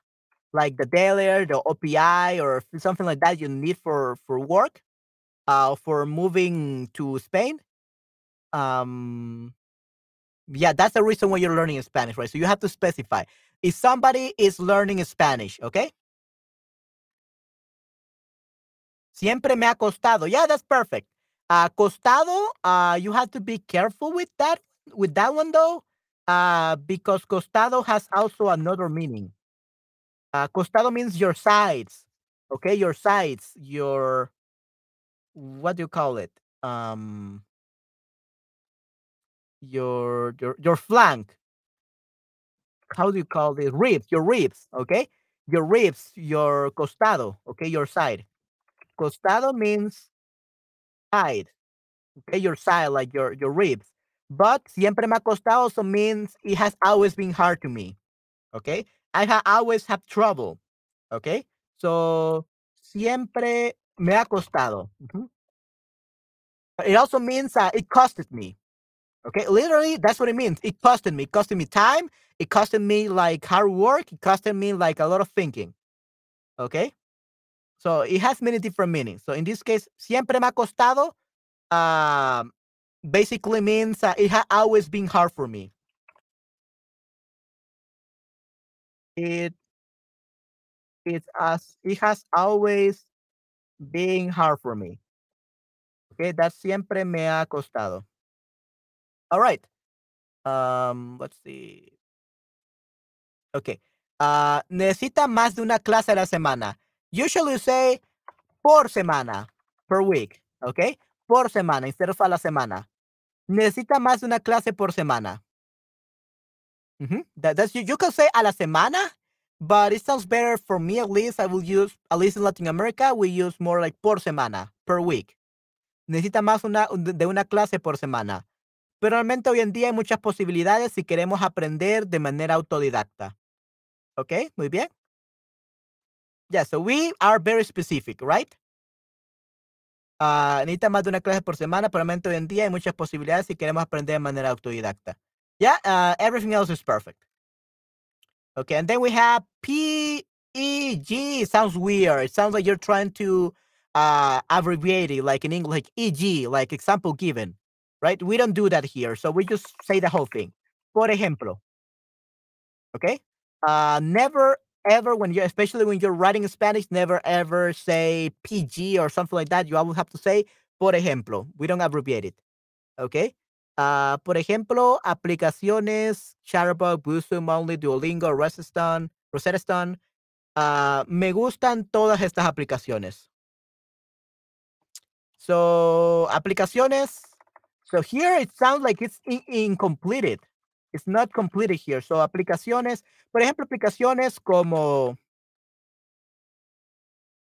like the DELE, the OPI, or something like that you need for, for work, uh, for moving to Spain. Um, yeah, that's the reason why you're learning Spanish, right? So you have to specify. if somebody is learning Spanish, okay? Siempre me ha costado. Yeah, that's perfect. Uh, costado, uh, you have to be careful with that with that one though, uh, because costado has also another meaning. Uh, costado means your sides, okay? Your sides, your what do you call it? Um, your your your flank. How do you call this? Ribs, your ribs, okay? Your ribs, your costado, okay? Your side. Costado means side, okay? Your side, like your your ribs. But siempre me ha costado also means it has always been hard to me, okay? I have always have trouble, okay? So siempre me ha costado. Mhm. It also means uh, it costed me. Okay, literally, that's what it means. It costed me. It costed me time. It costed me like hard work. It costed me like a lot of thinking. Okay, so it has many different meanings. So in this case, siempre me ha costado. Um, basically means uh, it has always been hard for me. It it's as it has always been hard for me. Okay, that siempre me ha costado. All right. Um, let's see. Okay. Ah, necesita más de una clase a la semana. Usually say por semana, per week. Okay. Por semana, instead of a la semana. Necesita más de una clase por semana. That, that's you, you can say a la semana, but it sounds better for me at least. I will use, at least in Latin America, we use more like por semana, per week. Necesita más una, de una clase por semana. Pero realmente hoy en día hay muchas posibilidades si queremos aprender de manera autodidacta. ¿Ok? Muy bien. Yeah, so we are very specific, right? Ah, necesita más de una clase por semana, pero realmente hoy en día hay muchas posibilidades si queremos aprender de manera autodidacta. Yeah, uh, everything else is perfect. Okay, and then we have P E G. Sounds weird. It sounds like you're trying to uh, abbreviate it, like in English, like EG, like example given, right? We don't do that here, so we just say the whole thing. Por ejemplo. Okay. Uh, never ever when you, especially when you're writing in Spanish, never ever say PG or something like that. You always have to say por ejemplo. We don't abbreviate it. Okay. Uh, por ejemplo, aplicaciones, Chatterbug, Boostum, Only, Duolingo, Rosetta Stone, Rosetta Stone. Uh, me gustan todas estas aplicaciones. So, aplicaciones. So here it sounds like it's in incompleted. It's not completed here. So, aplicaciones, por ejemplo, aplicaciones como.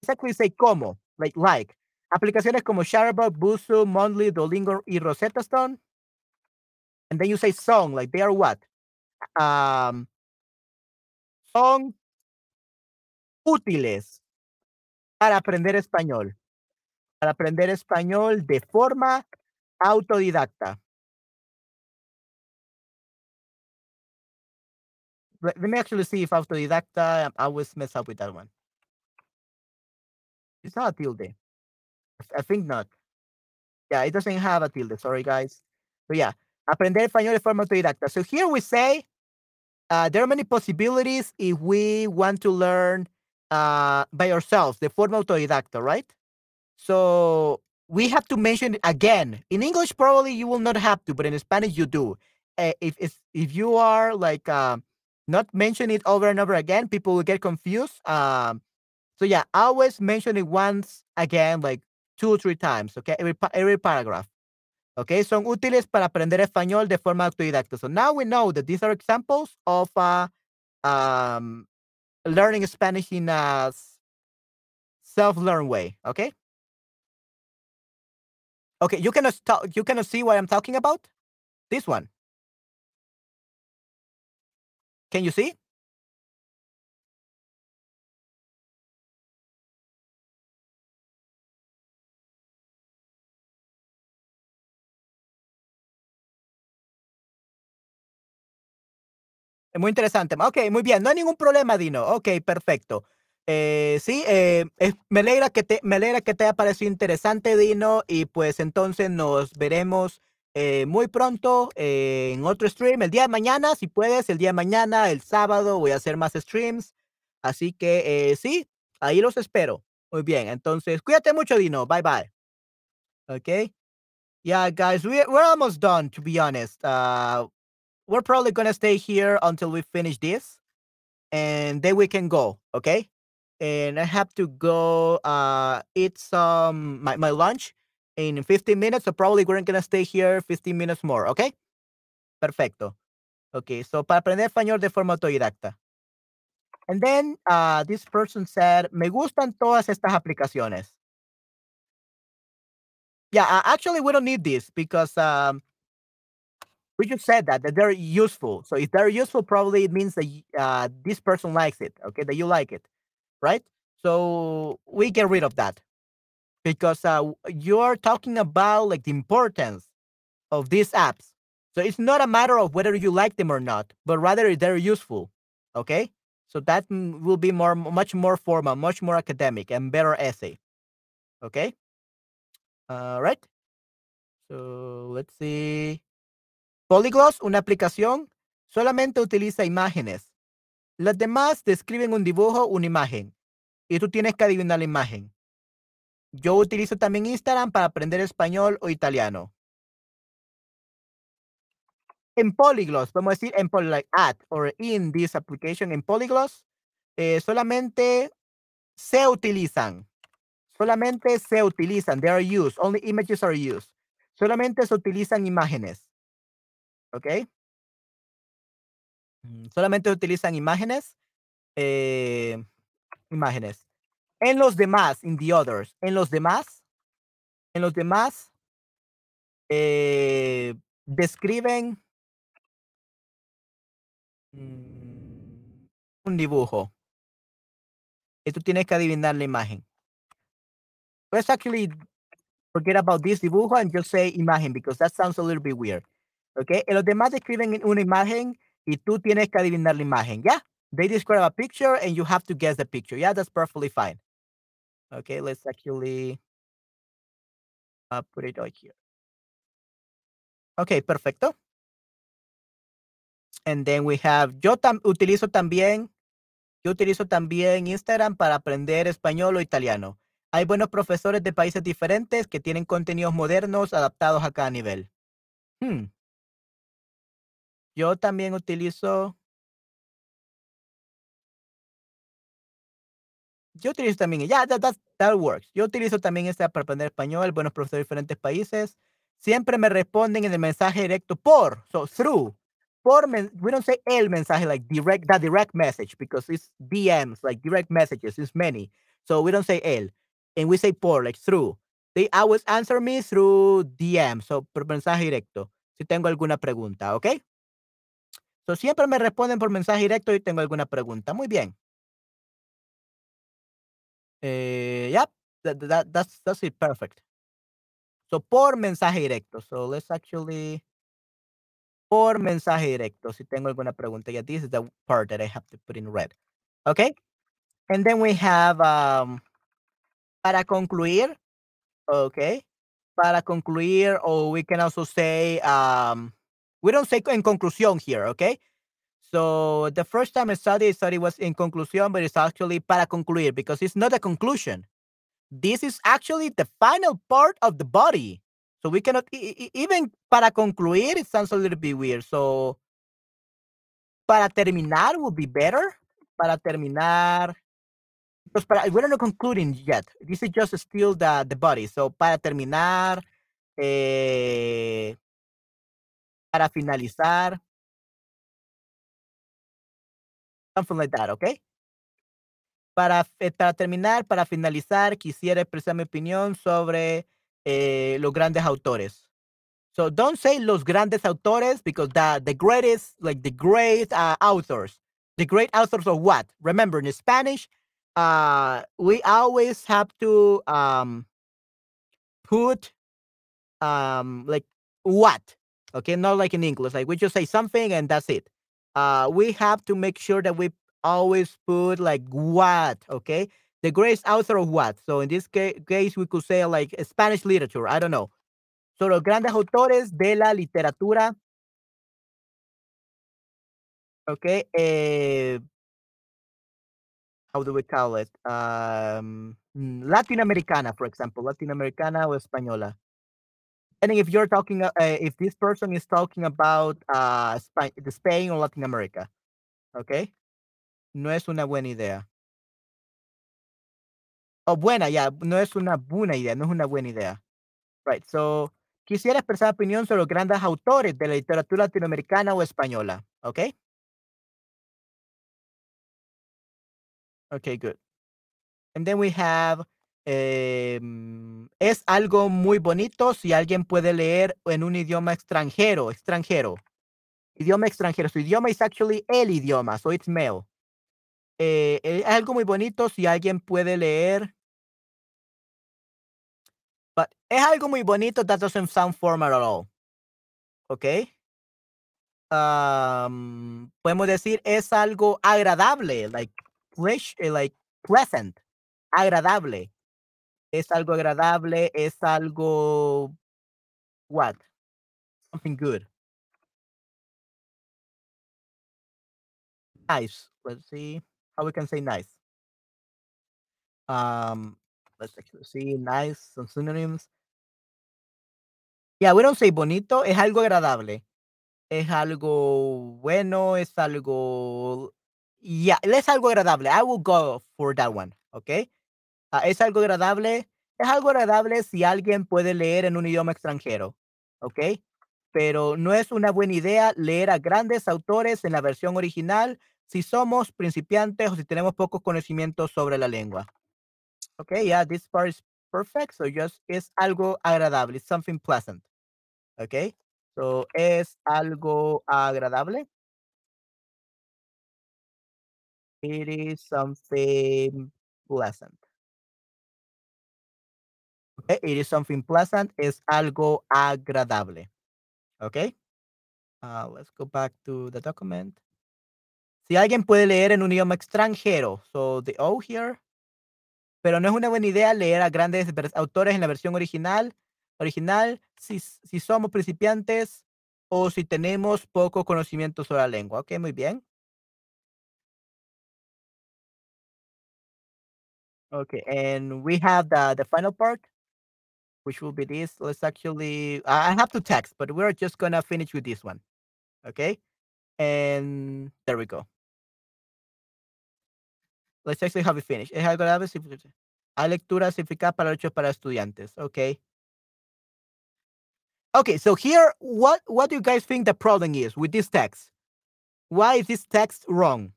Exactly say como, like, like. Aplicaciones como Shutterbug, Busu, Monthly, Duolingo y Rosetta Stone. And then you say song, like they are what? Um, son útiles para aprender español. Para aprender español de forma autodidacta. Let, let me actually see if after autodidacta, I always mess up with that one. It's not a tilde. I- think not. Yeah, it doesn't have a tilde. Sorry, guys. But yeah, aprender español de forma autodidacta. So here we say uh, there are many possibilities if we want to learn uh, by ourselves, de forma autodidacta, right? So we have to mention it again. In English, probably you will not have to, but in Spanish, you do. Uh, if if if you are like uh, not mention it over and over again, people will get confused. Um, so yeah, always mention it once again, like two or three times. Okay, every every paragraph. Okay, son útiles para aprender español de forma autodidacta. So now we know that these are examples of uh, um, learning Spanish in a self-learn way. Okay. Okay, you cannot you cannot see what I'm talking about. This one. Can you see? Muy interesante. Ok, muy bien. No hay ningún problema, Dino. Ok, perfecto. Eh, sí, eh, me, alegra que te, me alegra que te haya parecido interesante, Dino. Y pues entonces nos veremos eh, muy pronto eh, en otro stream. El día de mañana, si puedes, el día de mañana, el sábado, voy a hacer más streams. Así que eh, sí, ahí los espero. Muy bien, entonces cuídate mucho, Dino. Bye bye. Okay. Yeah, guys, we, we're almost done, to be honest. Uh, we're probably going to stay here until we finish this and then we can go. Okay. And I have to go uh, eat some my, my lunch in 15 minutes. So probably we're going to stay here 15 minutes more. Okay. Perfecto. Okay. So para aprender español de forma autodidacta. And then uh, this person said, me gustan todas estas aplicaciones. Yeah, uh, actually, we don't need this because um, we just said that that they're useful. So if they're useful, probably it means that uh, this person likes it. Okay, that you like it, right? So we get rid of that because uh, you're talking about like the importance of these apps. So it's not a matter of whether you like them or not, but rather they're useful. Okay, so that will be more, much more formal, much more academic, and better essay. Okay. All right. So let's see. Polygloss, una aplicación, solamente utiliza imágenes. Las demás describen un dibujo, una imagen. Y tú tienes que adivinar la imagen. Yo utilizo también Instagram para aprender español o italiano. En Polygloss, vamos a decir en like at or in this application, en Polygloss, eh, solamente se utilizan Solamente se utilizan, they are used, only images are used. Solamente se utilizan imágenes. ¿Ok? Mm, solamente se utilizan imágenes. Eh, imágenes. En los demás, in the others, en los demás, en los demás, eh, describen mm, un dibujo. Y tú tienes que adivinar la imagen. Let's actually forget about this dibujo and just say imagen because that sounds a little bit weird. Okay. Y los demás describen una imagen y tú tienes que adivinar la imagen. Yeah. They describe a picture and you have to guess the picture. Yeah, that's perfectly fine. Okay, let's actually uh, put it right here. Okay, perfecto. And then we have, yo tam utilizo también, yo utilizo también Instagram para aprender español o italiano. Hay buenos profesores de países diferentes que tienen contenidos modernos adaptados a cada nivel. Hmm. Yo también utilizo Yo utilizo también, ya, that, that, works. Yo utilizo también esta para aprender español, buenos profesores de diferentes países. Siempre me responden en el mensaje directo por, so through. Por, we don't say el mensaje like direct, that direct message because it's DMs, like direct messages, it's many. So we don't say el and we say por, like through. They always answer me through DM, so por mensaje directo, si tengo alguna pregunta, ¿ok? So siempre me responden por mensaje directo y tengo alguna pregunta. Muy bien. Eh, yep, that, that, that's, that's it, perfect. So por mensaje directo. So let's actually por mensaje directo. Si tengo alguna pregunta, yeah, this is the part that I have to put in red. Okay. And then we have um, para concluir, okay, para concluir, or we can also say, um, we don't say en conclusión here, okay? So the first time I studied, I studied was in conclusión, but it's actually para concluir because it's not a conclusion. This is actually the final part of the body. So we cannot, even para concluir, it sounds a little bit weird. So para terminar would be better. Para terminar, Pues para, we're not concluding yet. This is just still the, the body. So, para terminar, eh, para finalizar, something like that, okay? Para, para terminar, para finalizar, quisiera expresar mi opinión sobre eh, los grandes autores. So don't say los grandes autores because the, the greatest, like the great uh, authors. The great authors of what? Remember, in Spanish, uh we always have to um put um like what okay not like in english like we just say something and that's it uh we have to make sure that we always put like what okay the greatest author of what so in this ca- case we could say like spanish literature i don't know So los grandes autores de la literatura Okay. eh how do we call it? Um, mm, latinoamericana, for example, latinoamericana o española. Depending if you're talking, uh, if this person is talking about, uh, Spa the Spain or Latin America, okay, No es una buena idea. Oh, buena, ya, no es una buena idea, no es una buena idea. Right, so, quisiera expresar opinión sobre los grandes autores de la literatura latinoamericana o española, okay? Okay, good. And then we have, em, es algo muy bonito si alguien puede leer en un idioma extranjero, extranjero. Idioma extranjero. Su idioma is actually el idioma, so it's male. Eh, es algo muy bonito si alguien puede leer but es algo muy bonito, that doesn't sound formal at all. ¿Okey? Am, podemos decir es algo agradable, like, eh, like, pleasant, agradable. Es algo agradable, es algo what? Something good. Nice. Let's see how we can say nice. Um, let's actually see nice, some synonyms. Yeah, we don't say bonito, es algo agradable. Es algo bueno, es algo yeah, es algo agradable. I will go for that one, ¿okey? Ah, es algo agradable es algo agradable si alguien puede leer en un idioma extranjero, ¿okey? Pero no es una buena idea leer a grandes autores en la versión original si somos principiantes o si tenemos pocos conocimientos sobre la lengua. Okay, yeah, this part is perfect. So just es algo agradable, it's something pleasant. Okay, so es algo agradable. It is something pleasant. Okay, it is something pleasant, es algo agradable. Okay. Uh, let's go back to the document. Si alguien puede leer en un idioma extranjero, so the O here. Pero no es una buena idea leer a grandes autores en la versión original original si si somos principiantes o si tenemos poco conocimiento sobre la lengua. Okey, muy bien. Okay, and we have the the final part, which will be this. Let's actually I I have to text, but we're just gonna finish with this one. Okay? And there we go. Let's actually have it finished. Hay lectura simplificada para para estudiantes. Okay. Okay, so here, what what do you guys think the problem is with this text? Why is this text wrong?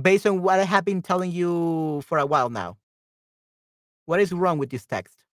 Based on what I have been telling you for a while now. What is wrong with this text?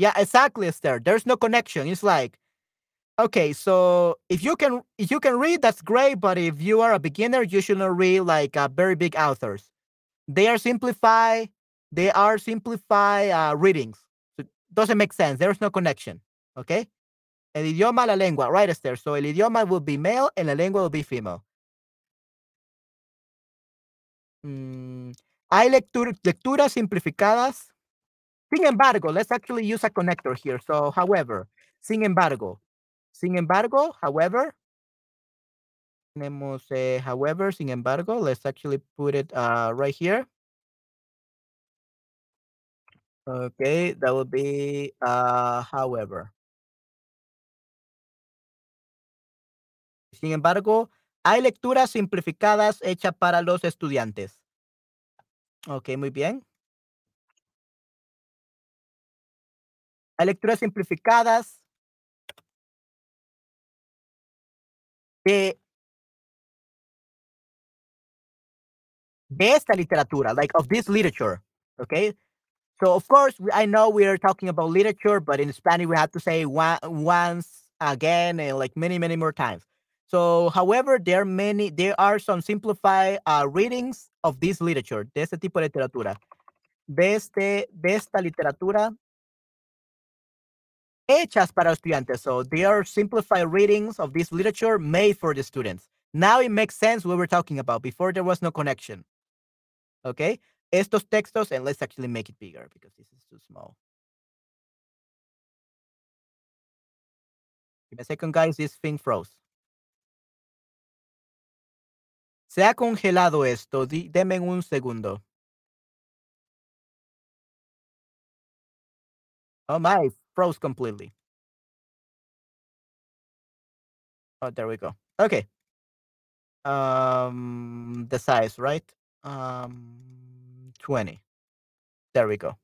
Yeah, exactly, Esther. There's no connection. It's like, okay, so if you can if you can read, that's great. But if you are a beginner, you should not read like uh, very big authors. They are simplify. They are simplify uh, readings. So it doesn't make sense. There's no connection. Okay. El idioma, la lengua, right, Esther? So el idioma will be male and la lengua will be female. Mm, hay lectura, lecturas simplificadas Sin embargo, let's actually use a connector here. So, however, sin embargo, sin embargo, however, tenemos eh, however, sin embargo, let's actually put it uh, right here. Okay, that would be uh, however. Sin embargo, hay lecturas simplificadas hechas para los estudiantes. Ok, muy bien. Lecturas simplificadas de de esta literatura, like of this literature. Okay. So of course I know we are talking about literature, but in Spanish we have to say one, once again and like many, many more times. So, however, there are many, there are some simplified uh, readings of this literature, de este tipo de literatura, de, este, de esta literatura hechas para estudiantes. So, they are simplified readings of this literature made for the students. Now it makes sense what we're talking about. Before there was no connection. Okay. Estos textos, and let's actually make it bigger because this is too small. Give me a second, guys. This thing froze. Se ha congelado esto. Di, denme un segundo. Oh my, froze completely. Oh, there we go. Okay. Um, the size, right? Um, 20. There we go.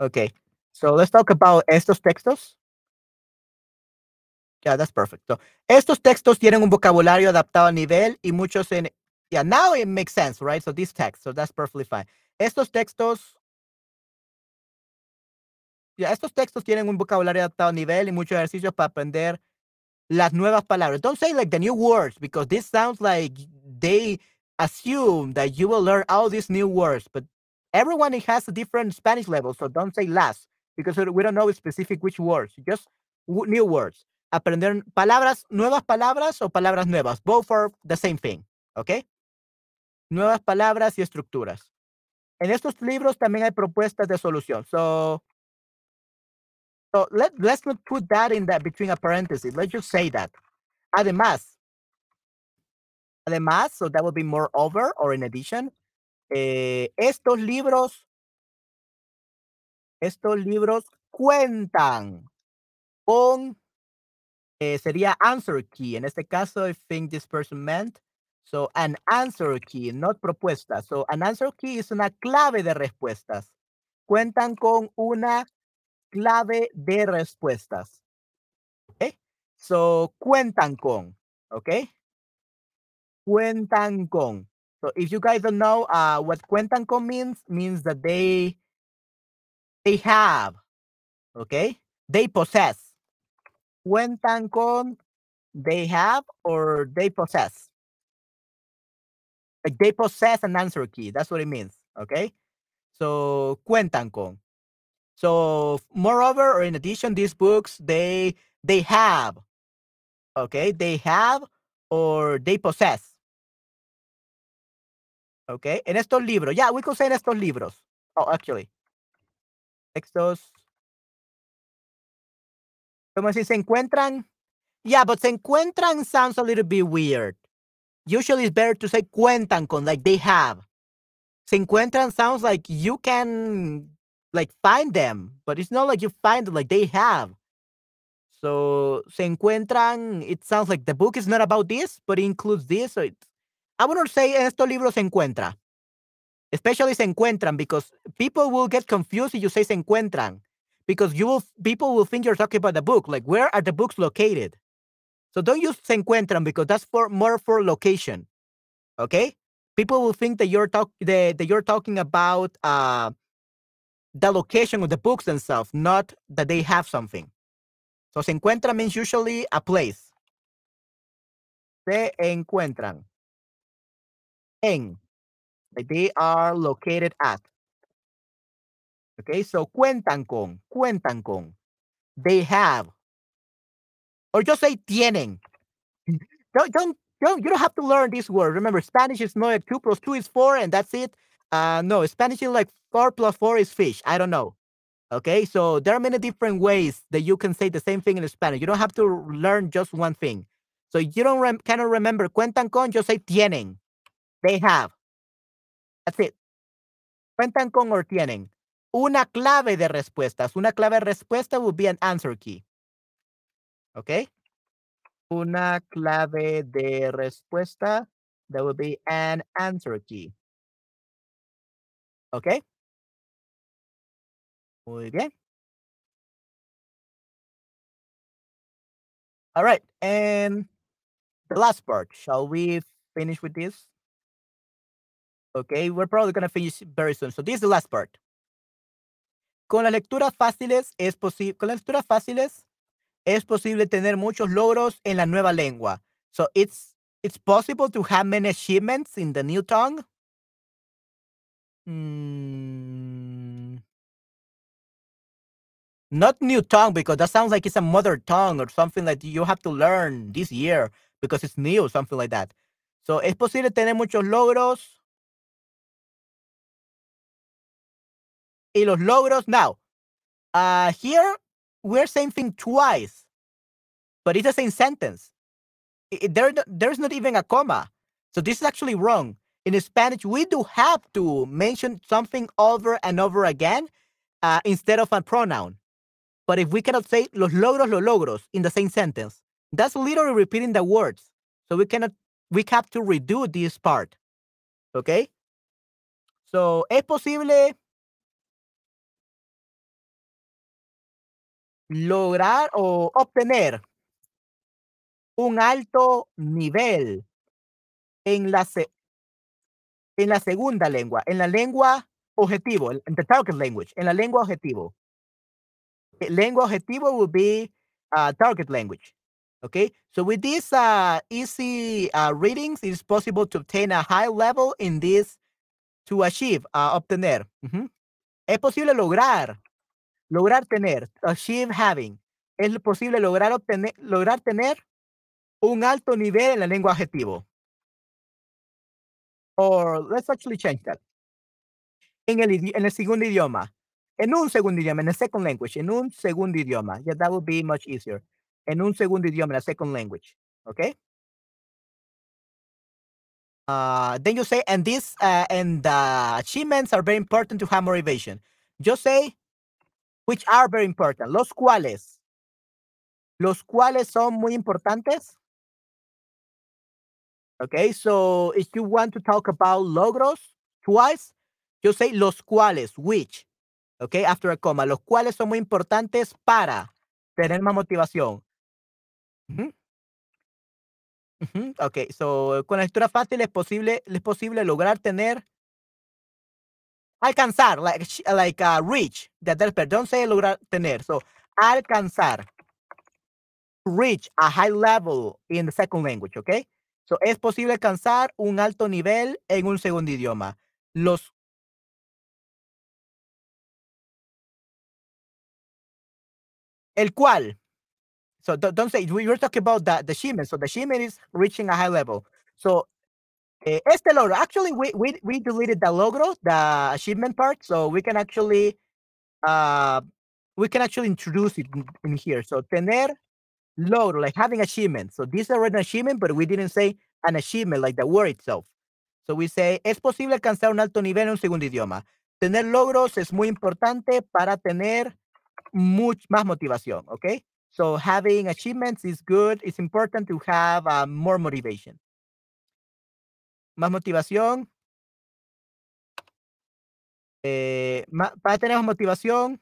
Okay. So let's talk about estos textos. Yeah, that's perfect. So, estos textos tienen un vocabulario adaptado al nivel y muchos en. Yeah, now it makes sense, right? So, this text, so that's perfectly fine. Estos textos. Yeah, estos textos tienen un vocabulario adaptado al nivel y muchos ejercicios para aprender las nuevas palabras. Don't say like the new words because this sounds like they assume that you will learn all these new words, but everyone has a different Spanish level, so don't say las because we don't know specific which words, just new words. aprender palabras, nuevas palabras o palabras nuevas. Both are the same thing, ¿ok? Nuevas palabras y estructuras. En estos libros también hay propuestas de solución. So, so let, let's not put that in that between a parenthesis. Let's just say that. Además, además, so that would be more over or in addition, eh, estos libros, estos libros cuentan con eh, sería answer key. En este caso, I think this person meant. So, an answer key, not propuesta. So, an answer key es una clave de respuestas. Cuentan con una clave de respuestas. Okay? So, cuentan con. Okay? Cuentan con. So, if you guys don't know uh, what cuentan con means, means that they, they have. Okay? They possess cuentan con, they have, or they possess. Like they possess an answer key. That's what it means. Okay. So cuentan con. So moreover, or in addition, these books they they have. Okay, they have or they possess. Okay, en estos libros. Yeah, we could say en estos libros. Oh, actually. Estos Como si se encuentran. Yeah, but se encuentran sounds a little bit weird. Usually it's better to say cuentan con, like they have. Se encuentran sounds like you can like find them, but it's not like you find them, like they have. So se encuentran, it sounds like the book is not about this, but it includes this. So it's, I wouldn't say estos libros se encuentra. Especially se encuentran because people will get confused if you say se encuentran because you will people will think you're talking about the book. Like where are the books located? So don't use se encuentran because that's for more for location. Okay? People will think that you're talk that, that you're talking about uh the location of the books themselves, not that they have something. So se encuentra means usually a place. Se encuentran. En. Like they are located at. Okay, so cuentan con, cuentan con. They have. Or just say tienen. Don't, don't, don't, you don't have to learn this word. Remember, Spanish is not two plus two is four and that's it. Uh, no, Spanish is like four plus four is fish. I don't know. Okay, so there are many different ways that you can say the same thing in Spanish. You don't have to learn just one thing. So you don't rem- cannot remember cuentan con, just say tienen. They have. That's it. Cuentan con or tienen una clave de respuestas. Una clave de respuesta would be an answer key. Okay? Una clave de respuesta. That would be an answer key. ¿Ok? Muy bien. All right. And the last part. Shall we finish with this? Okay, we're probably going to finish very soon. So this is the last part. Con las lecturas fáciles es posible, con las lecturas fáciles es posible tener muchos logros en la nueva lengua. So it's it's possible to have many achievements in the new tongue? Mm. Not new tongue, because that sounds like it's a mother tongue or something that you have to learn this year because it's new, something like that. So, ¿es posible tener muchos logros? Y los logros now, uh, here we're saying thing twice, but it's the same sentence. I there there's not even a comma. So this is actually wrong. In Spanish, we do have to mention something over and over again uh, instead of a pronoun. But if we cannot say los logros, los logros in the same sentence, that's literally repeating the words. So we cannot, we have to redo this part. Okay? So, es posible lograr o obtener un alto nivel en la en la segunda lengua, en la lengua objetivo, en the target language, en la lengua objetivo. Eh, lengua objetivo will be uh, target language. Okay, so with these uh, easy uh, readings, it is possible to obtain a high level in this to achieve, uh, obtener. Es posible lograr, lograr tener, achieve having. Es posible lograr obtener, lograr tener un alto nivel en la lengua objetivo. Or let's actually change that. En el, en el segundo idioma. En un segundo idioma, in a second language. En un segundo idioma. Yeah, that would be much easier. En un segundo idioma, in a second language. Okay? Uh, then you say, and this uh, and the achievements are very important to have motivation. Yo say, which are very important. Los cuales. Los cuales son muy importantes. Okay, so if you want to talk about logros twice, you say los cuales, which. Okay, after a comma. Los cuales son muy importantes para tener más motivación. Okay, so con la lectura fácil es posible, es posible lograr tener alcanzar, like, like uh, reach, that, don't say lograr tener, so alcanzar, reach a high level in the second language, okay? So, es posible alcanzar un alto nivel en un segundo idioma. Los el cual. So don't, say we were talking about the, the. So the achievement is reaching a high level. So eh, este logro. Actually, we, we we deleted the logro, the achievement part, so we can actually uh we can actually introduce it in here. So tener logro, like having achievement. So this is already an achievement, but we didn't say an achievement like the word itself. So we say, es posible alcanzar un alto nivel en un segundo idioma. Tener logros es muy importante para tener much más motivación, okay? So having achievements is good. It's important to have uh, more motivation. Más motivación. Eh, para tener motivación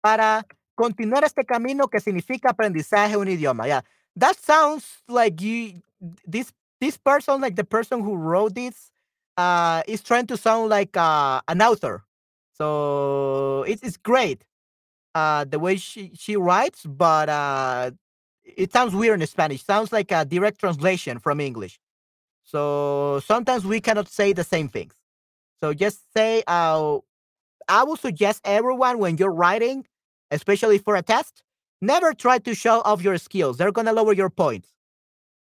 para continuar este camino que significa aprendizaje un idioma. Yeah, that sounds like you. This this person, like the person who wrote this, uh, is trying to sound like uh, an author. So it's it's great, uh, the way she she writes, but uh, it sounds weird in Spanish. Sounds like a direct translation from English. So sometimes we cannot say the same things. So just say, uh, I would suggest everyone when you're writing, especially for a test, never try to show off your skills. They're gonna lower your points.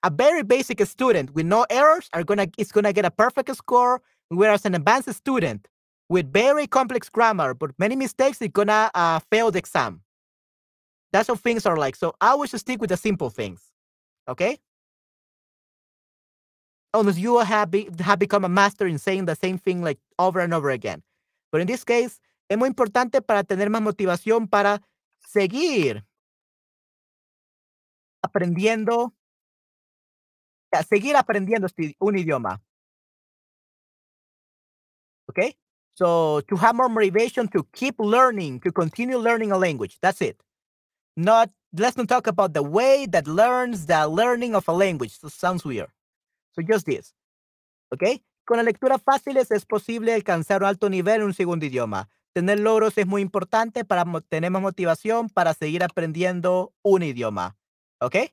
A very basic student with no errors are gonna is gonna get a perfect score, whereas an advanced student with very complex grammar but many mistakes is gonna uh, fail the exam. That's how things are like. So I always stick with the simple things. Okay? Unless you have, be, have become a master in saying the same thing like over and over again. But in this case, es muy importante para tener más motivación para seguir aprendiendo, seguir aprendiendo un idioma. Okay? So to have more motivation to keep learning, to continue learning a language. That's it. Not let's not talk about the way that learns the learning of a language. So sounds weird. So just this. Okay? Con la lectura fáciles es posible alcanzar un alto nivel en un segundo idioma. Tener logros es muy importante para tener más motivación para seguir aprendiendo un idioma. Okay?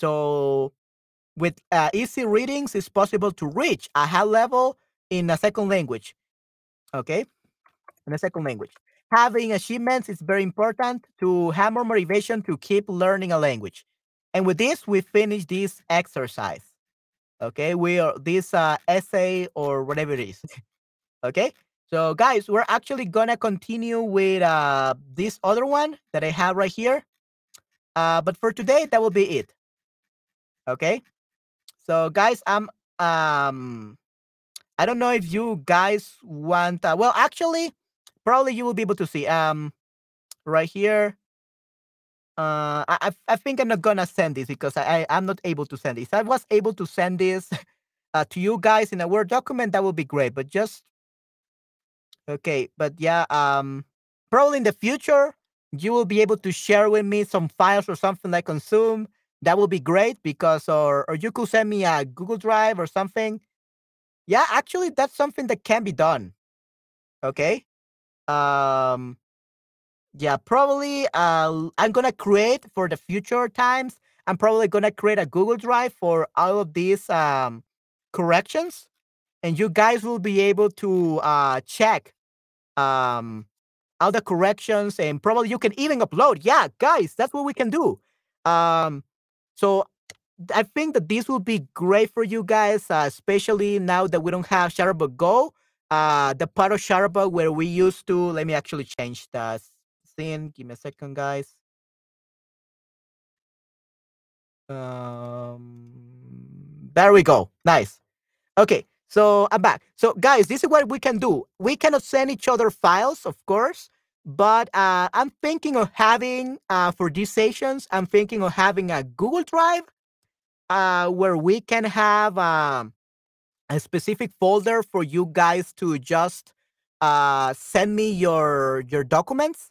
So with uh, easy readings, it's possible to reach a high level in a second language. Okay, in a second language. Having achievements is very important to have more motivation to keep learning a language. And with this, we finish this exercise. Okay, we are this uh, essay or whatever it is. okay, so guys, we're actually gonna continue with uh, this other one that I have right here. Uh, but for today, that will be it. Okay, so guys, I'm um, I don't know if you guys want. Uh, well, actually, probably you will be able to see um, right here. Uh, I I think I'm not gonna send this because I I'm not able to send this. I was able to send this uh, to you guys in a Word document. That would be great, but just okay. But yeah, um, probably in the future you will be able to share with me some files or something on Zoom. That will be great because or or you could send me a Google Drive or something. Yeah, actually, that's something that can be done. Okay. Um yeah, probably uh, I'm gonna create for the future times. I'm probably gonna create a Google Drive for all of these um, corrections, and you guys will be able to uh, check um, all the corrections, and probably you can even upload. Yeah, guys, that's what we can do. Um, so I think that this will be great for you guys, uh, especially now that we don't have Chatterbug Go. Uh, the part of Chatterbug where we used to. Let me actually change the scene. Give me a second, guys. Um, there we go. Nice. Okay, so I'm back. So, guys, this is what we can do. We cannot send each other files, of course, but uh, I'm thinking of having uh, for these sessions. I'm thinking of having a Google Drive uh, where we can have um, a specific folder for you guys to just uh, send me your your documents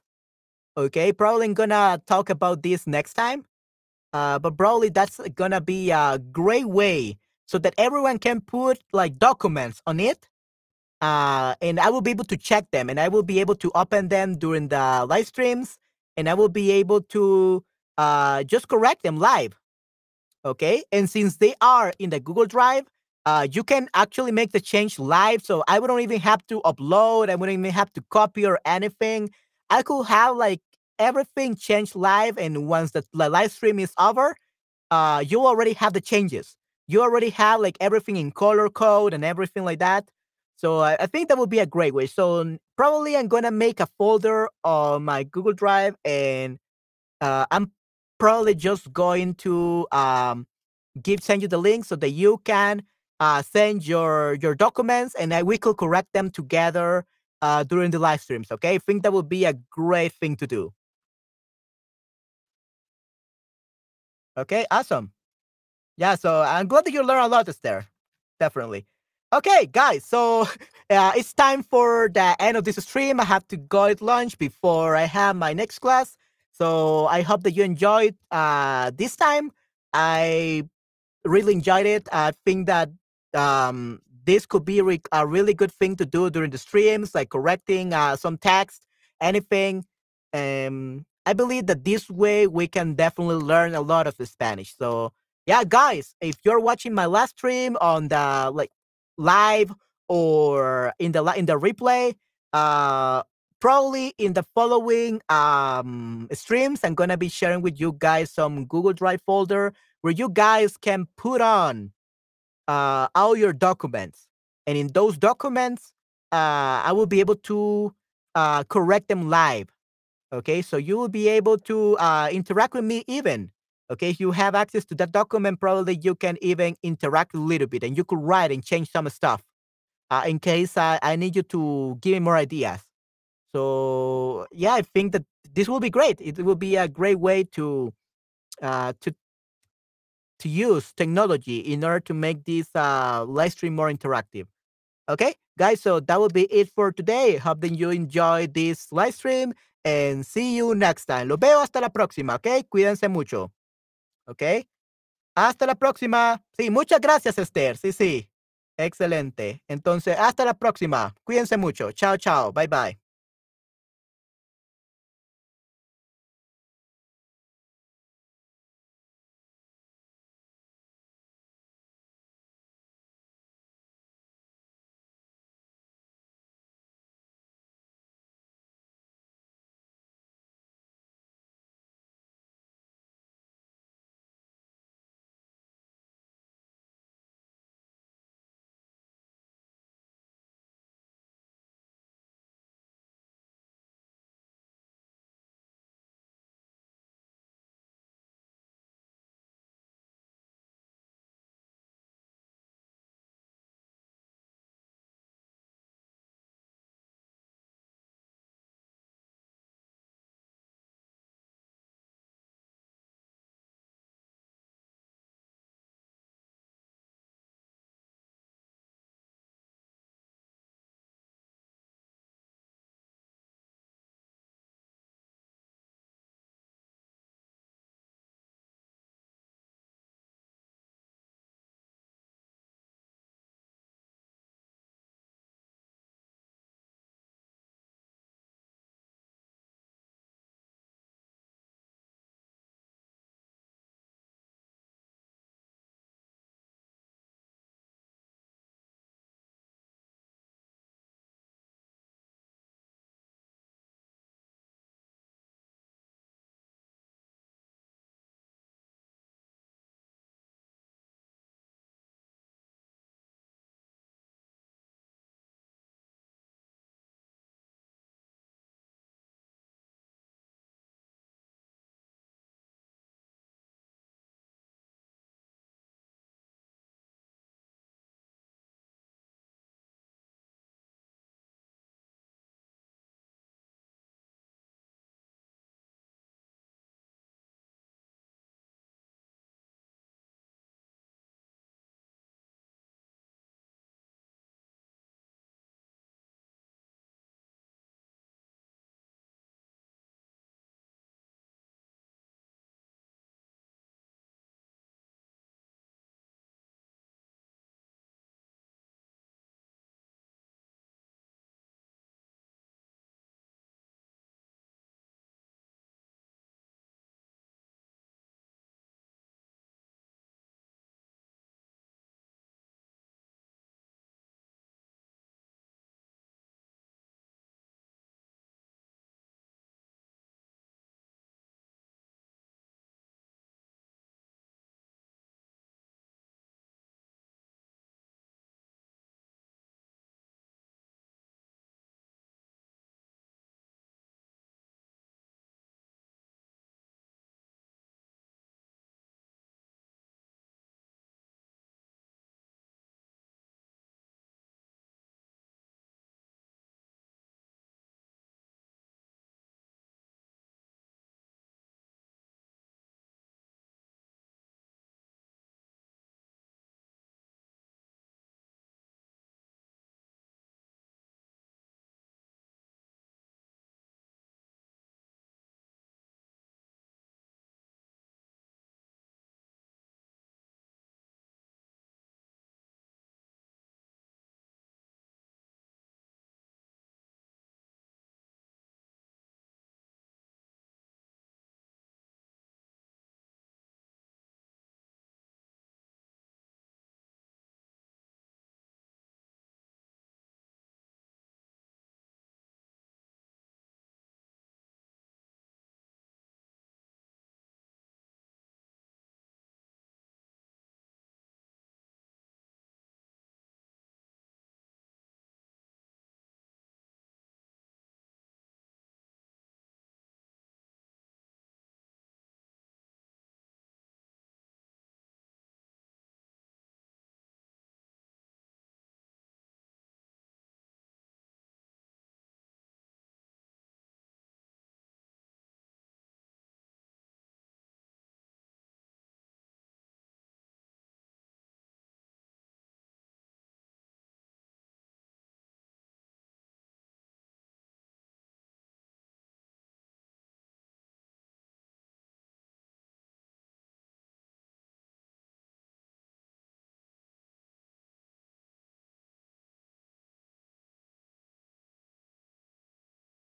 Okay, probably I'm gonna talk about this next time. Uh, but probably that's gonna be a great way so that everyone can put like documents on it. Uh, and I will be able to check them and I will be able to open them during the live streams and I will be able to uh, just correct them live. Okay. And since they are in the Google Drive, uh, you can actually make the change live. So I wouldn't even have to upload, I wouldn't even have to copy or anything. I could have like everything changed live, and once the, live stream is over, uh, you already have the changes. You already have like everything in color code and everything like that. So I, I think that would be a great way. So probably I'm gonna make a folder on my Google Drive, and uh, I'm probably just going to um, give send you the link so that you can uh, send your your documents, and I, we could correct them together uh, during the live streams. Okay, I think that would be a great thing to do. Okay, awesome. Yeah, so I'm glad that you learned a lot there. Definitely. Okay, guys, so uh, it's time for the end of this stream. I have to go eat lunch before I have my next class. So I hope that you enjoyed uh, this time. I really enjoyed it. I think that um, this could be re- a really good thing to do during the streams, like correcting uh, some text, anything. Um, I believe that this way we can definitely learn a lot of the Spanish. So yeah, guys, if you're watching my last stream on the like live or in the in the replay, uh, probably in the following um streams, I'm gonna be sharing with you guys some Google Drive folder where you guys can put on uh, all your documents. And in those documents, uh, I will be able to uh, correct them live. Okay, so you will be able to uh, interact with me even. Okay, if you have access to that document, probably you can even interact a little bit and you could write and change some stuff uh, in case I, I need you to give me more ideas. So yeah, I think that this will be great. It will be a great way to uh, to to use technology in order to make this uh, live stream more interactive. Okay, guys, so that will be it for today. Hope that you enjoyed this live stream and see you next time. Lo veo hasta la próxima, ¿ok? Cuídense mucho. ¿Ok? Hasta la próxima. Sí, muchas gracias, Esther. Sí, sí. Excelente. Entonces, hasta la próxima. Cuídense mucho. Chao, chao. Bye, bye.